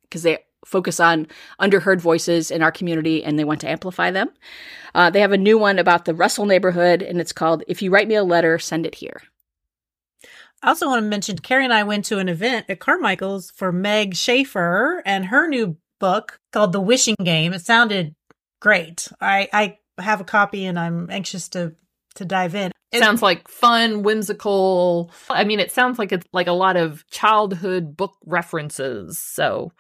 because they focus on underheard voices in our community and they want to amplify them. Uh, they have a new one about the Russell neighborhood, and it's called If You Write Me a Letter, Send It Here. I also want to mention Carrie and I went to an event at Carmichael's for Meg Shaffer and her new book called The Wishing Game. It sounded great. I, I have a copy and I'm anxious to to dive in. It- sounds like fun, whimsical. I mean, it sounds like it's like a lot of childhood book references. So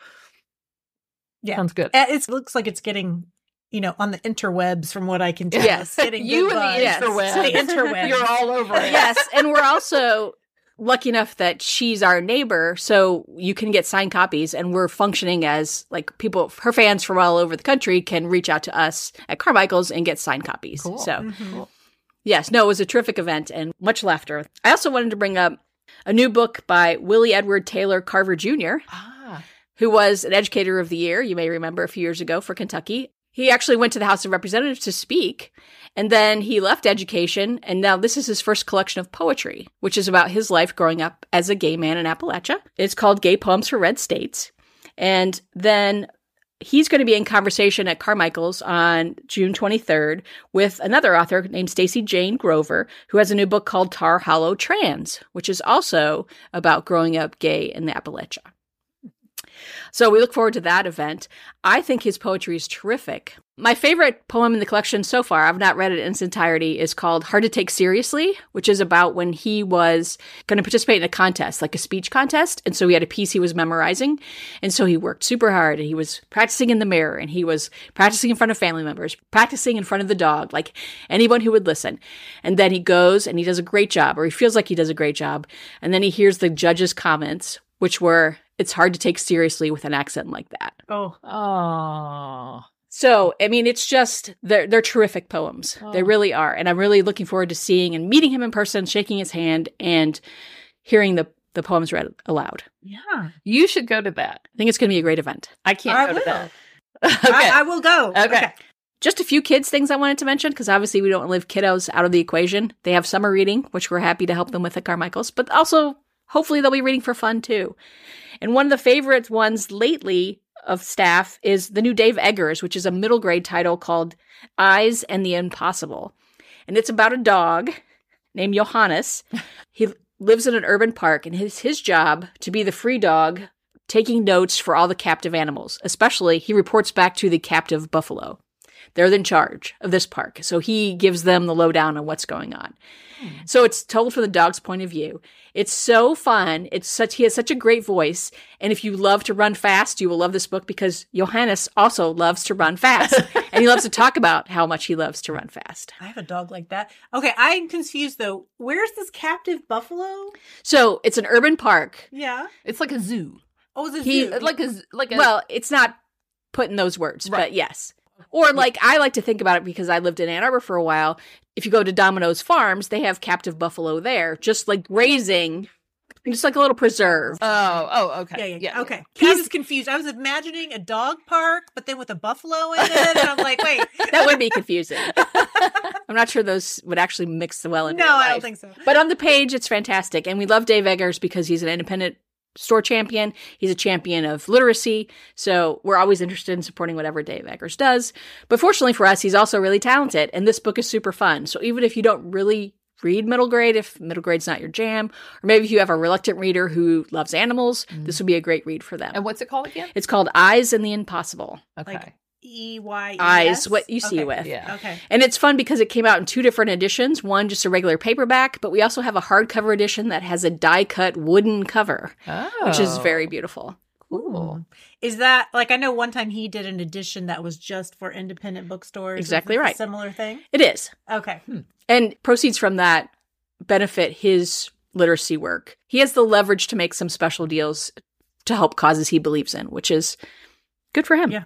Yeah. sounds good. it looks like it's getting you know on the interwebs from what I can tell. Yes. Getting you good and buzz. the Yes. interwebs. The interwebs. You're all over it. yes, and we're also lucky enough that she's our neighbor, so you can get signed copies, and we're functioning as like people. Her fans from all over the country can reach out to us at Carmichael's and get signed copies. Cool. So Mhm. yes, no, it was a terrific event and much laughter. I also wanted to bring up a new book by Willie Edward Taylor Carver Jr Ah, who was an educator of the year, you may remember a few years ago for Kentucky. He actually went to the House of Representatives to speak, and then he left education, and now this is his first collection of poetry, which is about his life growing up as a gay man in Appalachia. It's called Gay Poems for Red States. And then he's going to be in conversation at Carmichael's on June 23rd with another author named Stacey Jane Grover, who has a new book called Tar Hollow Trans, which is also about growing up gay in the Appalachia. So we look forward to that event. I think his poetry is terrific. My favorite poem in the collection so far, I've not read it in its entirety, is called Hard to Take Seriously, which is about when he was going to participate in a contest, like a speech contest. And so he had a piece he was memorizing. And so he worked super hard and he was practicing in the mirror and he was practicing in front of family members, practicing in front of the dog, like anyone who would listen. And then he goes and he does a great job, or he feels like he does a great job. And then he hears the judge's comments, which were, it's hard to take seriously with an accent like that. Oh, Oh. So, I mean, it's just they're they're terrific poems. They Oh. really are, and I'm really looking forward to seeing and meeting him in person, shaking his hand, and hearing the the poems read aloud. yeah. You should go to that. I think it's going to be a great event. I can't I go will. to that. okay. I, I will go. Okay. Just a few kids things I wanted to mention because obviously we don't leave kiddos out of the equation. They have summer reading, which we're happy to help them with at Carmichael's, but also hopefully they'll be reading for fun too. And one of the favorite ones lately of staff is the new Dave Eggers, which is a middle grade title called Eyes and the Impossible. And it's about a dog named Johannes. he lives in an urban park, and it's his job to be the free dog taking notes for all the captive animals. Especially, he reports back to the captive buffalo. They're in charge of this park. So he gives them the lowdown on what's going on. So it's told from the dog's point of view. It's so fun. It's such he has such a great voice. And if you love to run fast, you will love this book because Johannes also loves to run fast. and he loves to talk about how much he loves to run fast. I have a dog like that. Okay, I'm confused though. Where's this captive buffalo? So it's an urban park. Yeah. It's like a zoo. Oh, it's a He- zoo. Like a z- like a Well, it's not put in those words, Right. but yes. Or like I like to think about it because I lived in Ann Arbor for a while. If you go to Domino's Farms, they have captive buffalo there, just like grazing, just like a little preserve. Oh, oh, okay. yeah, yeah, yeah. Okay. I He's- was confused. I was imagining a dog park, but then with a buffalo in it, and I'm like, wait, that would be confusing. I'm not sure those would actually mix well in no, real I don't think so. But on the page, it's fantastic. And we love Dave Eggers because he's an independent store champion. He's a champion of literacy. So we're always interested in supporting whatever Dave Eggers does. But fortunately for us, he's also really talented. And this book is super fun. So even if you don't really read middle grade, if middle grade's not your jam, or maybe if you have a reluctant reader who loves animals, this mm. would be a great read for them. And what's it called again? it's called Eyes and the Impossible. Okay. Like E Y Eyes, what you see okay. with. yeah. Okay. And it's fun because it came out in two different editions. One just a regular paperback, but we also have a hardcover edition that has a die cut wooden cover, Oh. which is very oh. beautiful. cool. Is that like I know one time he did an edition that was just for independent bookstores? Exactly this a right. Similar thing. It is. Okay. Hmm. And proceeds from that benefit his literacy work. He has the leverage to make some special deals to help causes he believes in, which is good for him. Yeah.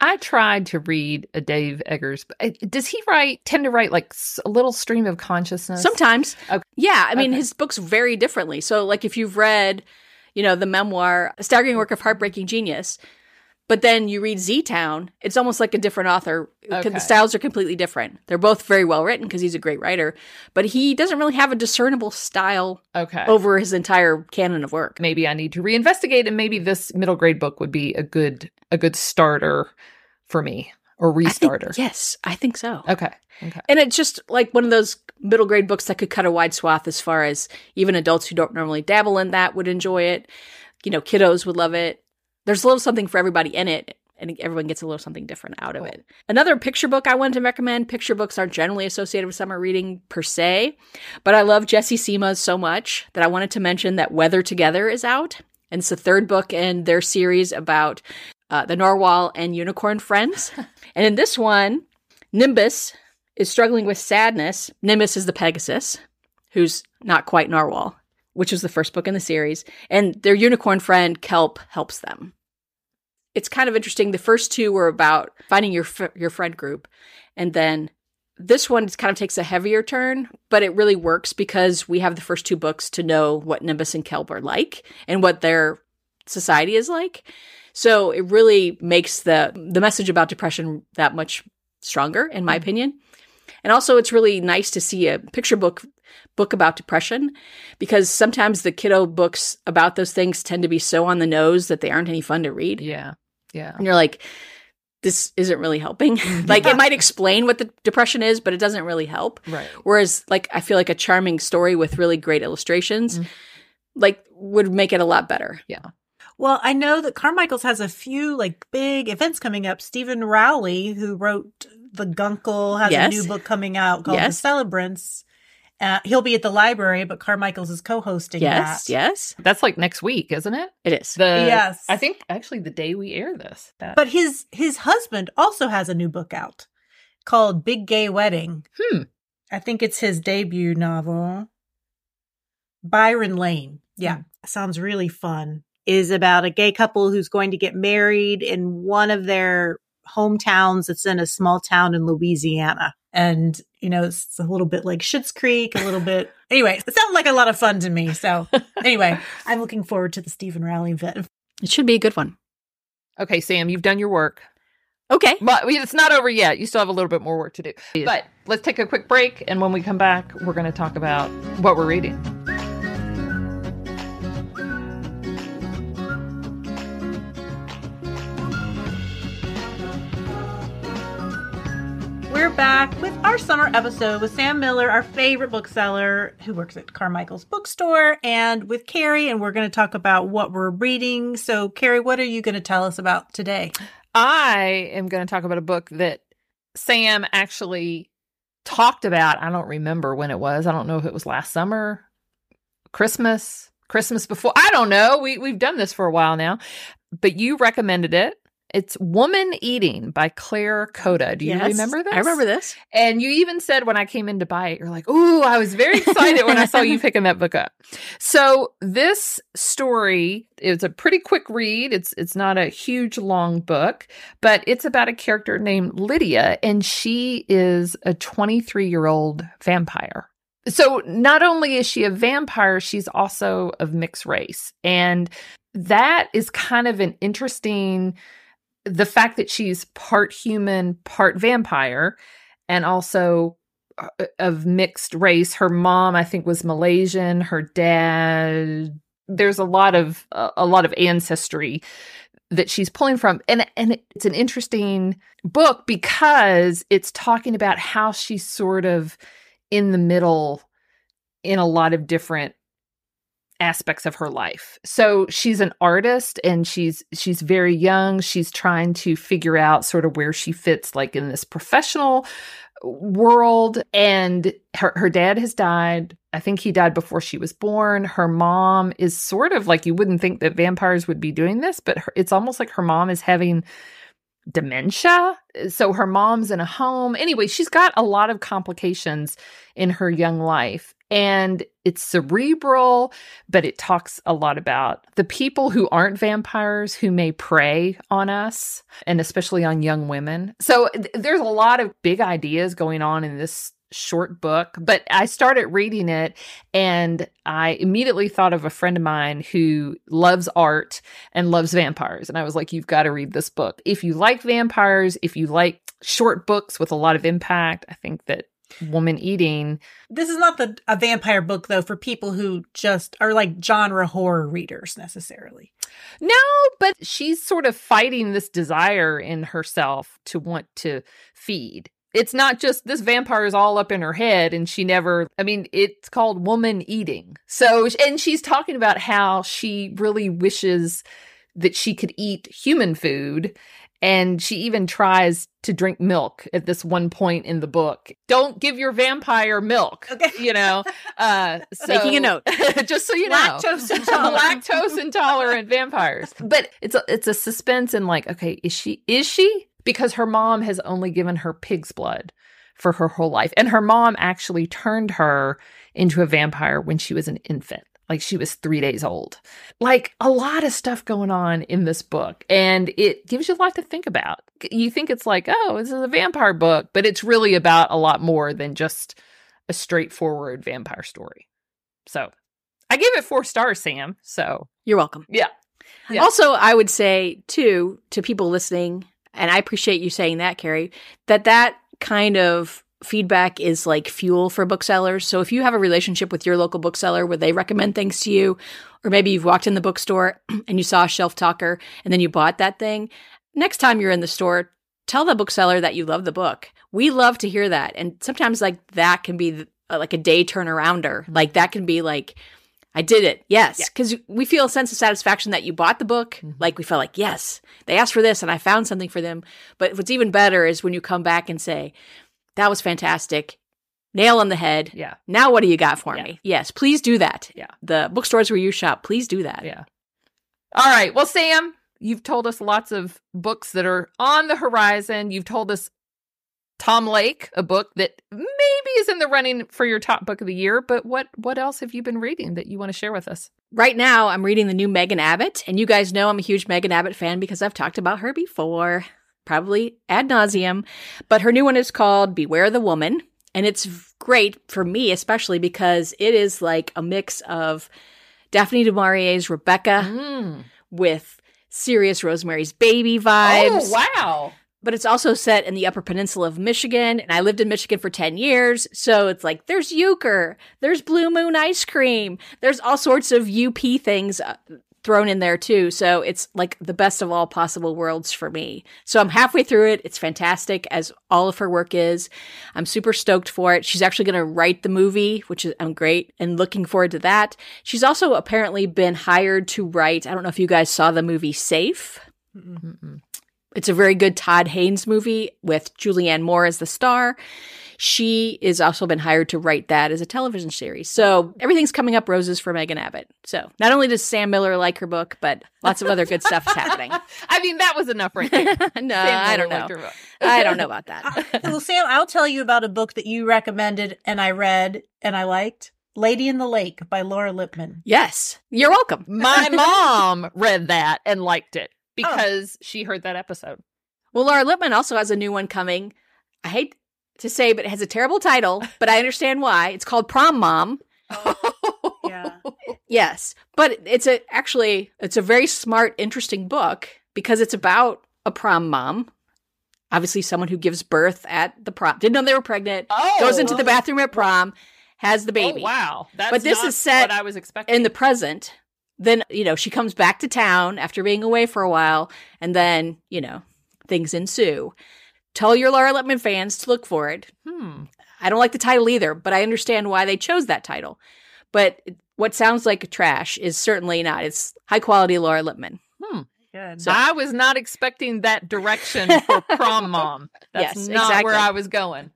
I tried to read a Dave Eggers. uh, Does he write tend to write like a little stream of consciousness? Sometimes. Okay. Yeah. I mean, Okay. his books vary differently. So, like, if you've read, you know, the memoir, Staggering Work of Heartbreaking Genius, but then you read Zeitoun, it's almost like a different author. Uh, okay. The styles are completely different. They're both very well written because he's a great writer, but he doesn't really have a discernible style Okay. over his entire canon of work. maybe I need to reinvestigate, and maybe this middle grade book would be a good a good starter for me or I think- yes, I think so. Okay. Okay. And it's just like one of those middle grade books that could cut a wide swath as far as even adults who don't normally dabble in that would enjoy it. You know, kiddos would love it. There's a little something for everybody in it, and everyone gets a little something different out of it. Another picture book I wanted to recommend picture books aren't generally associated with summer reading per se, but I love Jessie Sima so much that I wanted to mention that Weather Together is out. And it's the third book in their series about uh, the narwhal and unicorn friends. and in this one, Nimbus is struggling with sadness. Nimbus is the Pegasus, who's not quite narwhal, which was the first book in the series, and their unicorn friend Kelp helps them. It's kind of interesting. The first two were about finding your fr- your friend group, and then this one kind of takes a heavier turn, but it really works because we have the first two books to know what Nimbus and Kelp are like and what their society is like. So it really makes the the message about depression that much stronger, in my mm-hmm. opinion. And also, it's really nice to see a picture book book about depression because sometimes the kiddo books about those things tend to be so on the nose that they aren't any fun to read. Yeah. Yeah. And you're like, this isn't really helping. like it might explain what the depression is, but it doesn't really help. Right. Whereas, like, I feel like a charming story with really great illustrations, Mm. like, would make it a lot better. Yeah. Well, I know that Carmichael's has a few like big events coming up. Steven Rowley, who wrote The Guncle, has Yes. a new book coming out called Yes. The Celebrants. Uh, he'll be at the library, but Carmichael's is co-hosting Yes, that. yes, That's like next week, isn't it? it is. The Yes. I think actually the day we air this. That- But his his husband also has a new book out called Big Gay Wedding. Hmm. I think it's his debut novel. Byron Lane. Yeah, Hmm. sounds really fun. Is about a gay couple who's going to get married in one of their hometowns. It's in a small town in Louisiana. And, you know, it's a little bit like Schitt's Creek, a little bit. Anyway, it sounded like a lot of fun to me. So, anyway, I'm looking forward to the Steven Rowley event. It should be a good one. okay, Sam, you've done your work. Okay. But it's not over yet. You still have a little bit more work to do. But let's take a quick break. And when we come back, we're going to talk about what we're reading. Back with our summer episode with Sam Miller, our favorite bookseller who works at Carmichael's bookstore, and with Carrie, and we're going to talk about what we're reading. So, Carrie, what are you going to tell us about today? I am going to talk about a book that Sam actually talked about. I don't remember when it was. I don't know if it was last summer, Christmas, Christmas before. I don't know. We we've done this for a while now. But you recommended it. It's Woman Eating by Claire Kohda. Do you Yes, remember this? I remember this. And you even said when I came in to buy it, you're like, "Ooh, I was very excited when I saw you picking that book up." So this story is a pretty quick read. It's it's not a huge long book, but it's about a character named Lydia, and she is a 23 year old vampire. So not only is she a vampire, she's also of mixed race, and that is kind of an interesting. The fact that she's part human, part vampire, and also uh, of mixed race. Her mom, I think, was Malaysian. Her dad. There's a lot of uh, a lot of ancestry that she's pulling from, and and it's an interesting book because it's talking about how she's sort of in the middle in a lot of different aspects of her life. So she's an artist and she's she's very young. She's trying to figure out sort of where she fits like in this professional world and her her dad has died. I think he died before she was born. Her mom is sort of like you wouldn't think that vampires would be doing this, but her, it's almost like her mom is having dementia. So her mom's in a home. Anyway, she's got a lot of complications in her young life. And it's cerebral, but it talks a lot about the people who aren't vampires who may prey on us, and especially on young women. So th- there's a lot of big ideas going on in this short book, but I started reading it and I immediately thought of a friend of mine who loves art and loves vampires. And I was like, you've got to read this book. If you like vampires, if you like short books with a lot of impact, I think that Woman Eating. This is not the a vampire book though for people who just are like genre horror readers necessarily. No, but she's sort of fighting this desire in herself to want to feed. It's not just this vampire is all up in her head and she never, I mean, it's called woman eating. So, and she's talking about how she really wishes that she could eat human food. And she even tries to drink milk at this one point in the book. Don't give your vampire milk. Okay. You know, uh, so, Making a note. just so you know, Lactose intolerant. lactose intolerant vampires. But it's a, it's a suspense and like, okay, is she is she? Because her mom has only given her pig's blood for her whole life, and her mom actually turned her into a vampire when she was an infant. Like she was three days old. Like a lot of stuff going on in this book, and it gives you a lot to think about. You think it's like, oh, this is a vampire book, but it's really about a lot more than just a straightforward vampire story. So I gave it four stars, Sam. So You're welcome. yeah. Yeah. Also, I would say too to people listening, and I appreciate you saying that, Carrie, that that kind of feedback is like fuel for booksellers. So if you have a relationship with your local bookseller where they recommend things to you, or maybe you've walked in the bookstore and you saw a shelf talker and then you bought that thing, next time you're in the store, tell the bookseller that you love the book. We love to hear that. And sometimes like that can be uh, like a day turnarounder. Like that can be like I did it. Yes. Yeah. Because we feel a sense of satisfaction that you bought the book. Mhm. Like we felt like, yes, they asked for this and I found something for them. But what's even better is when you come back and say, that was fantastic. Nail on the head. Yeah. Now what do you got for Yeah. me? Yes, please do that. Yeah. The bookstores where you shop, please do that. Yeah. All right. Well, Sam, you've told us lots of books that are on the horizon. You've told us Tom Lake, a book that maybe is in the running for your top book of the year, but what what else have you been reading that you want to share with us? Right now, I'm reading the new Megan Abbott, and you guys know I'm a huge Megan Abbott fan because I've talked about her before, probably ad nauseum. But her new one is called Beware the Woman, and it's great for me, especially because it is like a mix of Daphne du Maurier's Rebecca Mm. with serious Rosemary's Baby vibes. Oh, wow. but it's also set in the Upper Peninsula of Michigan, and I lived in Michigan for 10 years. So it's like there's euchre, there's Blue Moon ice cream, there's all sorts of UP things uh, thrown in there too. So it's like the best of all possible worlds for me. So I'm halfway through it. It's fantastic, as all of her work is. I'm super stoked for it. She's actually going to write the movie, which is I'm great and looking forward to that. She's also apparently been hired to write. I don't know if you guys saw the movie Safe. Mm-mm. It's a very good Todd Haynes movie with Julianne Moore as the star. She is also been hired to write that as a television series. So everything's coming up roses for Megan Abbott. So not only does Sam Miller like her book, but lots of other good stuff is happening. I mean, that was enough right there. no, Sam I don't know. liked her book. I don't know about that. well, Sam, I'll tell you about a book that you recommended and I read and I liked Lady in the Lake by Laura Lippman. yes, you're welcome. My mom read that and liked it oh. because she heard that episode. Well, Laura Lippman also has a new one coming. I hate to say, but it has a terrible title, but I understand why. It's called Prom Mom. Oh, yeah. Yes, but it's a actually it's a very smart, interesting book because it's about a prom mom. Obviously, someone who gives birth at the prom. Didn't know they were pregnant. Oh, goes into the oh. bathroom at prom, has the baby. Oh, wow. That's But this not is set what I was expecting. In the present, then you know she comes back to town after being away for a while, and then you know things ensue. Tell your Laura Lippman fans to look for it. hmm. I don't like the title either, but I understand why they chose that title. But what sounds like trash is certainly not. It's high quality Laura Lippman. Good. So- I was not expecting that direction for prom mom. That's Yes, not exactly. where I was going.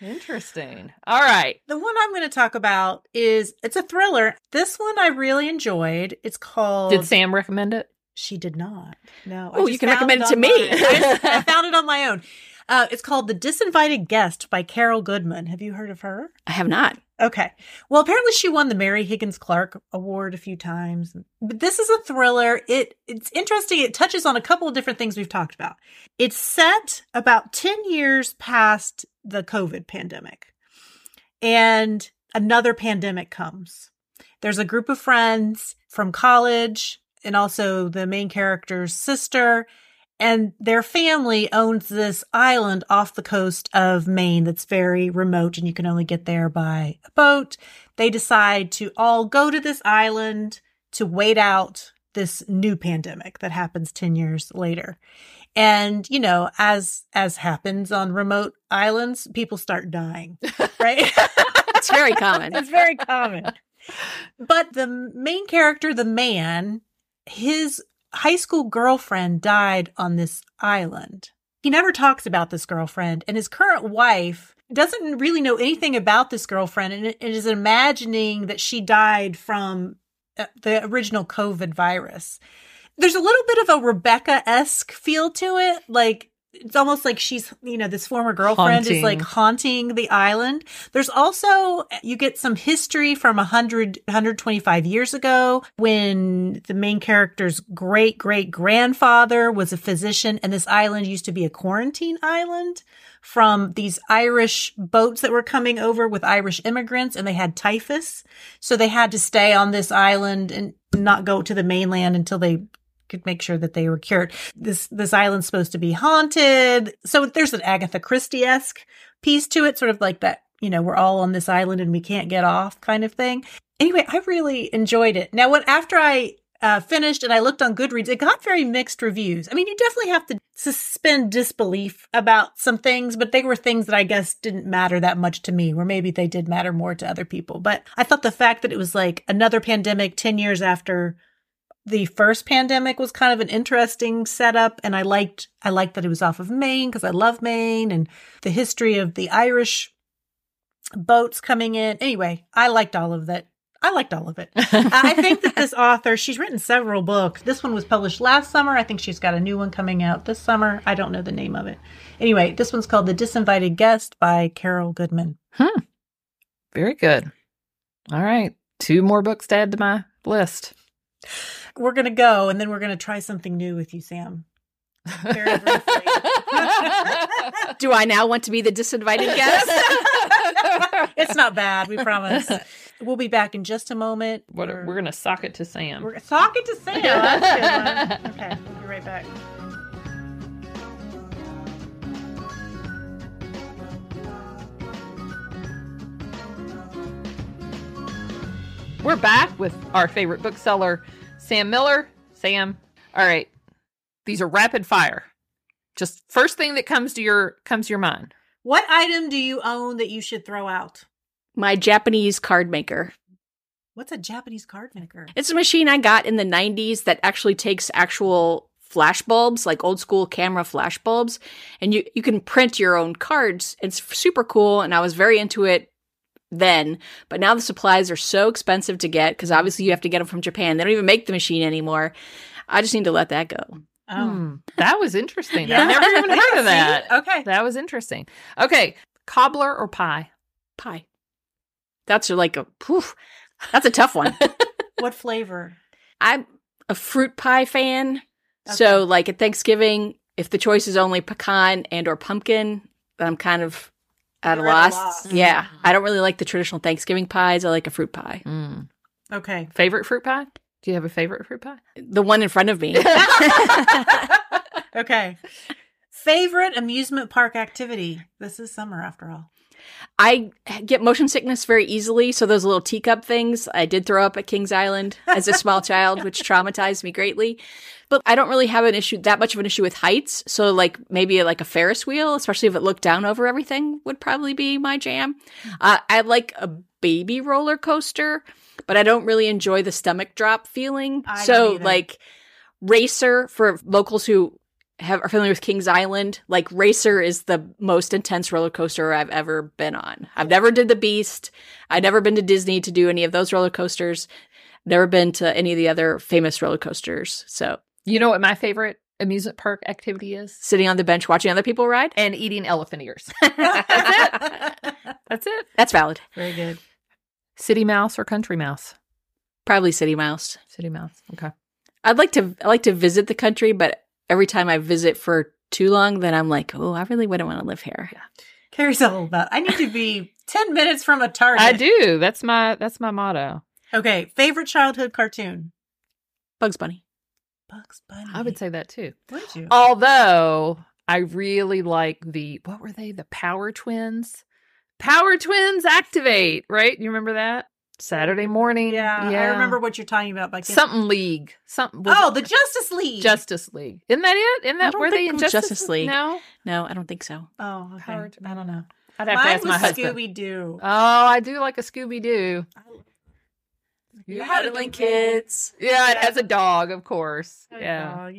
Interesting. All right. The one I'm going to talk about is it's a thriller. This one I really enjoyed. It's called Did Sam recommend it? She did not. No. Oh, you can recommend it to me. I, I found it on my own. Uh, it's called The Disinvited Guest by Carol Goodman. Have you heard of her? I have not. Okay. Well, apparently she won the Mary Higgins Clark Award a few times. But this is a thriller. It it's interesting. It touches on a couple of different things we've talked about. It's set about 10 years past the COVID pandemic. And another pandemic comes. There's a group of friends from college and also the main character's sister and their family owns this island off the coast of Maine that's very remote and you can only get there by a boat. They decide to all go to this island to wait out this new pandemic that happens 10 years later. And, you know, as as happens on remote islands, people start dying, right? It's very common. It's very common. But the main character, the man, his high school girlfriend died on this island. He never talks about this girlfriend, and his current wife doesn't really know anything about this girlfriend and is imagining that she died from uh, the original COVID virus. There's a little bit of a Rebecca esque feel to it. Like, it's almost like she's, you know, this former girlfriend is like haunting the island. There's also, you get some history from 100, 125 years ago when the main character's great great grandfather was a physician and this island used to be a quarantine island from these Irish boats that were coming over with Irish immigrants and they had typhus. So they had to stay on this island and not go to the mainland until they could make sure that they were cured. This this island's supposed to be haunted. So there's an Agatha Christie-esque piece to it, sort of like that, you know, we're all on this island and we can't get off kind of thing. Anyway, I really enjoyed it. Now what after I uh, finished and I looked on Goodreads, it got very mixed reviews. I mean, you definitely have to suspend disbelief about some things, but they were things that I guess didn't matter that much to me, or maybe they did matter more to other people. But I thought the fact that it was like another pandemic 10 years after the first pandemic was kind of an interesting setup and I liked I liked that it was off of Maine because I love Maine and the history of the Irish boats coming in. Anyway, I liked all of that. I liked all of it. I think that this author, she's written several books. This one was published last summer. I think she's got a new one coming out this summer. I don't know the name of it. Anyway, this one's called The Disinvited Guest by Carol Goodman. Hmm. Very good. All right. Two more books to add to my list. We're going to go and then we're going to try something new with you, Sam. Very briefly. Do I now want to be the disinvited guest? it's not bad, we promise. We'll be back in just a moment. What, we're going to sock it to Sam. We're talking to Sam. That's a good one. Okay, we'll be right back. We're back with our favorite bookseller, Sam Miller. Sam, all right. These are rapid fire. Just first thing that comes to your comes to your mind. What item do you own that you should throw out? My Japanese card maker. What's a Japanese card maker? It's a machine I got in the 90s that actually takes actual flash bulbs, like old school camera flash bulbs, and you, you can print your own cards. It's super cool, and I was very into it then. But now the supplies are so expensive to get because obviously you have to get them from Japan. They don't even make the machine anymore. I just need to let that go. Oh, Hmm, that was interesting. Yeah. I never even heard of that. Okay. That was interesting. Okay, cobbler or pie? Pie. That's like a poof. That's a tough one. What flavor? I'm a fruit pie fan. So like at Thanksgiving, if the choice is only pecan and or pumpkin, I'm kind of at a You're at a loss. loss. Yeah. I don't really like the traditional Thanksgiving pies. I like a fruit pie. Mm. Okay. Favorite fruit pie? Do you have a favorite fruit pie? The one in front of me. okay. Favorite amusement park activity? This is summer after all. I get motion sickness very easily, so those little teacup things I did throw up at Kings Island as a small child, which traumatized me greatly. But I don't really have an issue that much of an issue with heights. So like maybe like a Ferris wheel, especially if it looked down over everything, would probably be my jam. Uh, I like a baby roller coaster, but I don't really enjoy the stomach drop feeling. I so like Racer for locals who have are familiar with Kings Island, like Racer is the most intense roller coaster I've ever been on. I've never did the Beast. I've never been to Disney to do any of those roller coasters. Never been to any of the other famous roller coasters. So You know what my favorite amusement park activity is? sitting on the bench watching other people ride. And eating elephant ears. That's it. That's it. That's valid. Very good. City mouse or country mouse? Probably City Mouse. City mouse. Okay. I'd like to I like to visit the country, but every time I visit for too long, then I'm like, oh, I really wouldn't want to live here. Carrie's all about. I need to be ten minutes from a target. I do. That's my that's my motto. Okay. Favorite childhood cartoon? Bugs Bunny. Bugs Bunny. I would say that too. Would you? Although I really like the what were they? The Power Twins. Power Twins activate, right? You remember that? Saturday morning. yeah, yeah. I remember what you're talking about. But Something League. Something Oh, the Justice League. Justice League. Isn't that it? Isn't that where they in Justice, Justice League. No. No, I don't think so. Oh, okay. Howard- I don't know. I'd have to Mine ask my was husband. Scooby Doo. Oh, I do like a Scooby Doo. You had a Cuddling good kids. Yeah, it has a dog, of course. Yeah.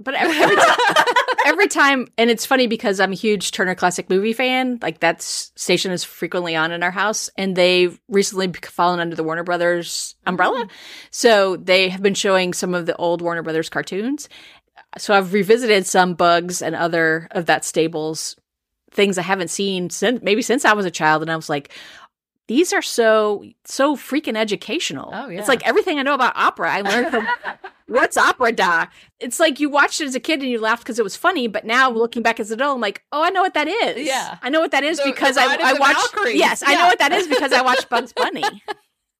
But every, every, time, every time, and it's funny because I'm a huge Turner Classic Movie fan. Like that station is frequently on in our house, and they've recently fallen under the Warner Brothers umbrella. So they have been showing some of the old Warner Brothers cartoons. So I've revisited some Bugs and other of that stables things I haven't seen since maybe since I was a child, and I was like. These are so so freaking educational. Oh, yeah. It's like everything I know about opera I learned from what's opera da? It's like you watched it as a kid and you laughed because it was funny, but now looking back as an adult, I'm like, oh, I know what that is. Yeah. I know what that is The- because the I, I watched. Valkyries. Yes, I know what that is because I watched Bugs Bunny.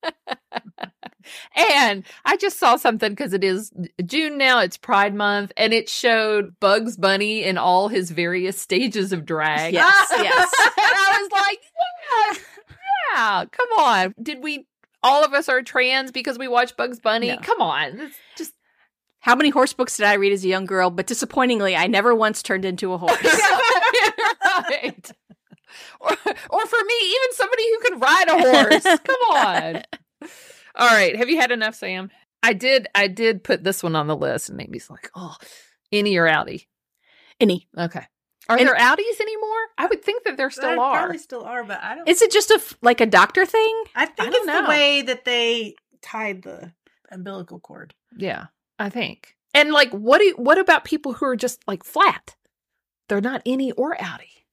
And I just saw something because it is June now, it's Pride Month, and it showed Bugs Bunny in all his various stages of drag. Yes, yes. and I was like, yeah, yeah, come on. Did we all of us are trans because we watch Bugs Bunny. No. Come on. It's just How many horse books did I read as a young girl? But disappointingly, I never once turned into a horse. right. Or, or for me, even somebody who can ride a horse. Come on. All right. Have you had enough, Sam? I did. I did put this one on the list, and Amy's like, "Oh, any or outie." Any. Okay. Are And- there outies anymore? I would think that there still are. Probably still are, but I don't. Is it just a like a doctor thing? I think I it's know. the way that they tied the umbilical cord. Yeah, I think. And like, what do you, what about people who are just like flat? They're not any or outie.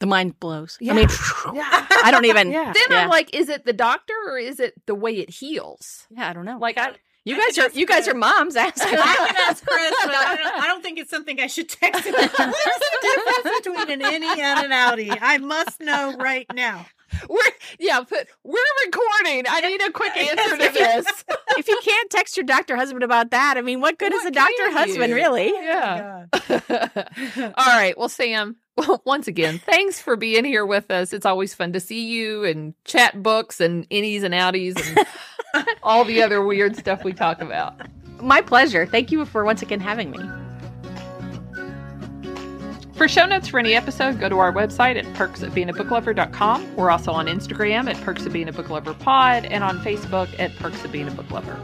The mind blows. Yeah. I mean, Yeah. I don't even. yeah. yeah. Then yeah. I'm like, is it the doctor or is it the way it heals? Yeah, I don't know. Like, I you I guys are you guys are moms. Ask. I can ask Chris, but I don't, I don't think it's something I should text him. What is the difference between an innie and an outie? I must know right now. we're yeah, but we're recording. I need a quick answer to this. if you can't text your doctor husband about that, I mean, what good is a doctor husband you? really? Oh yeah. Oh, All right. Well, Sam, well, once again, thanks for being here with us. It's always fun to see you and chat books and innies and outies and all the other weird stuff we talk about. My pleasure. Thank you for once again having me. For show notes for any episode, go to our website at perksofbeingabooklover.com. We're also on Instagram at Perks of Being a Book Lover Pod and on Facebook at Perks of Being a Book Lover.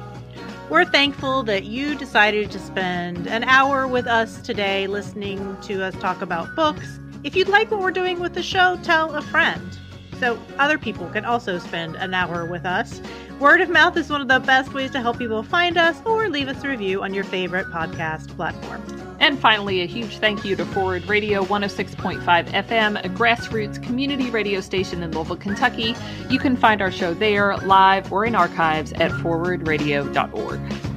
We're thankful that you decided to spend an hour with us today listening to us talk about books. If you'd like what we're doing with the show, tell a friend so other people can also spend an hour with us. Word of mouth is one of the best ways to help people find us or leave us a review on your favorite podcast platform. And finally, a huge thank you to Forward Radio 106.5 FM, a grassroots community radio station in Louisville, Kentucky. You can find our show there, live or in archives at forwardradio.org.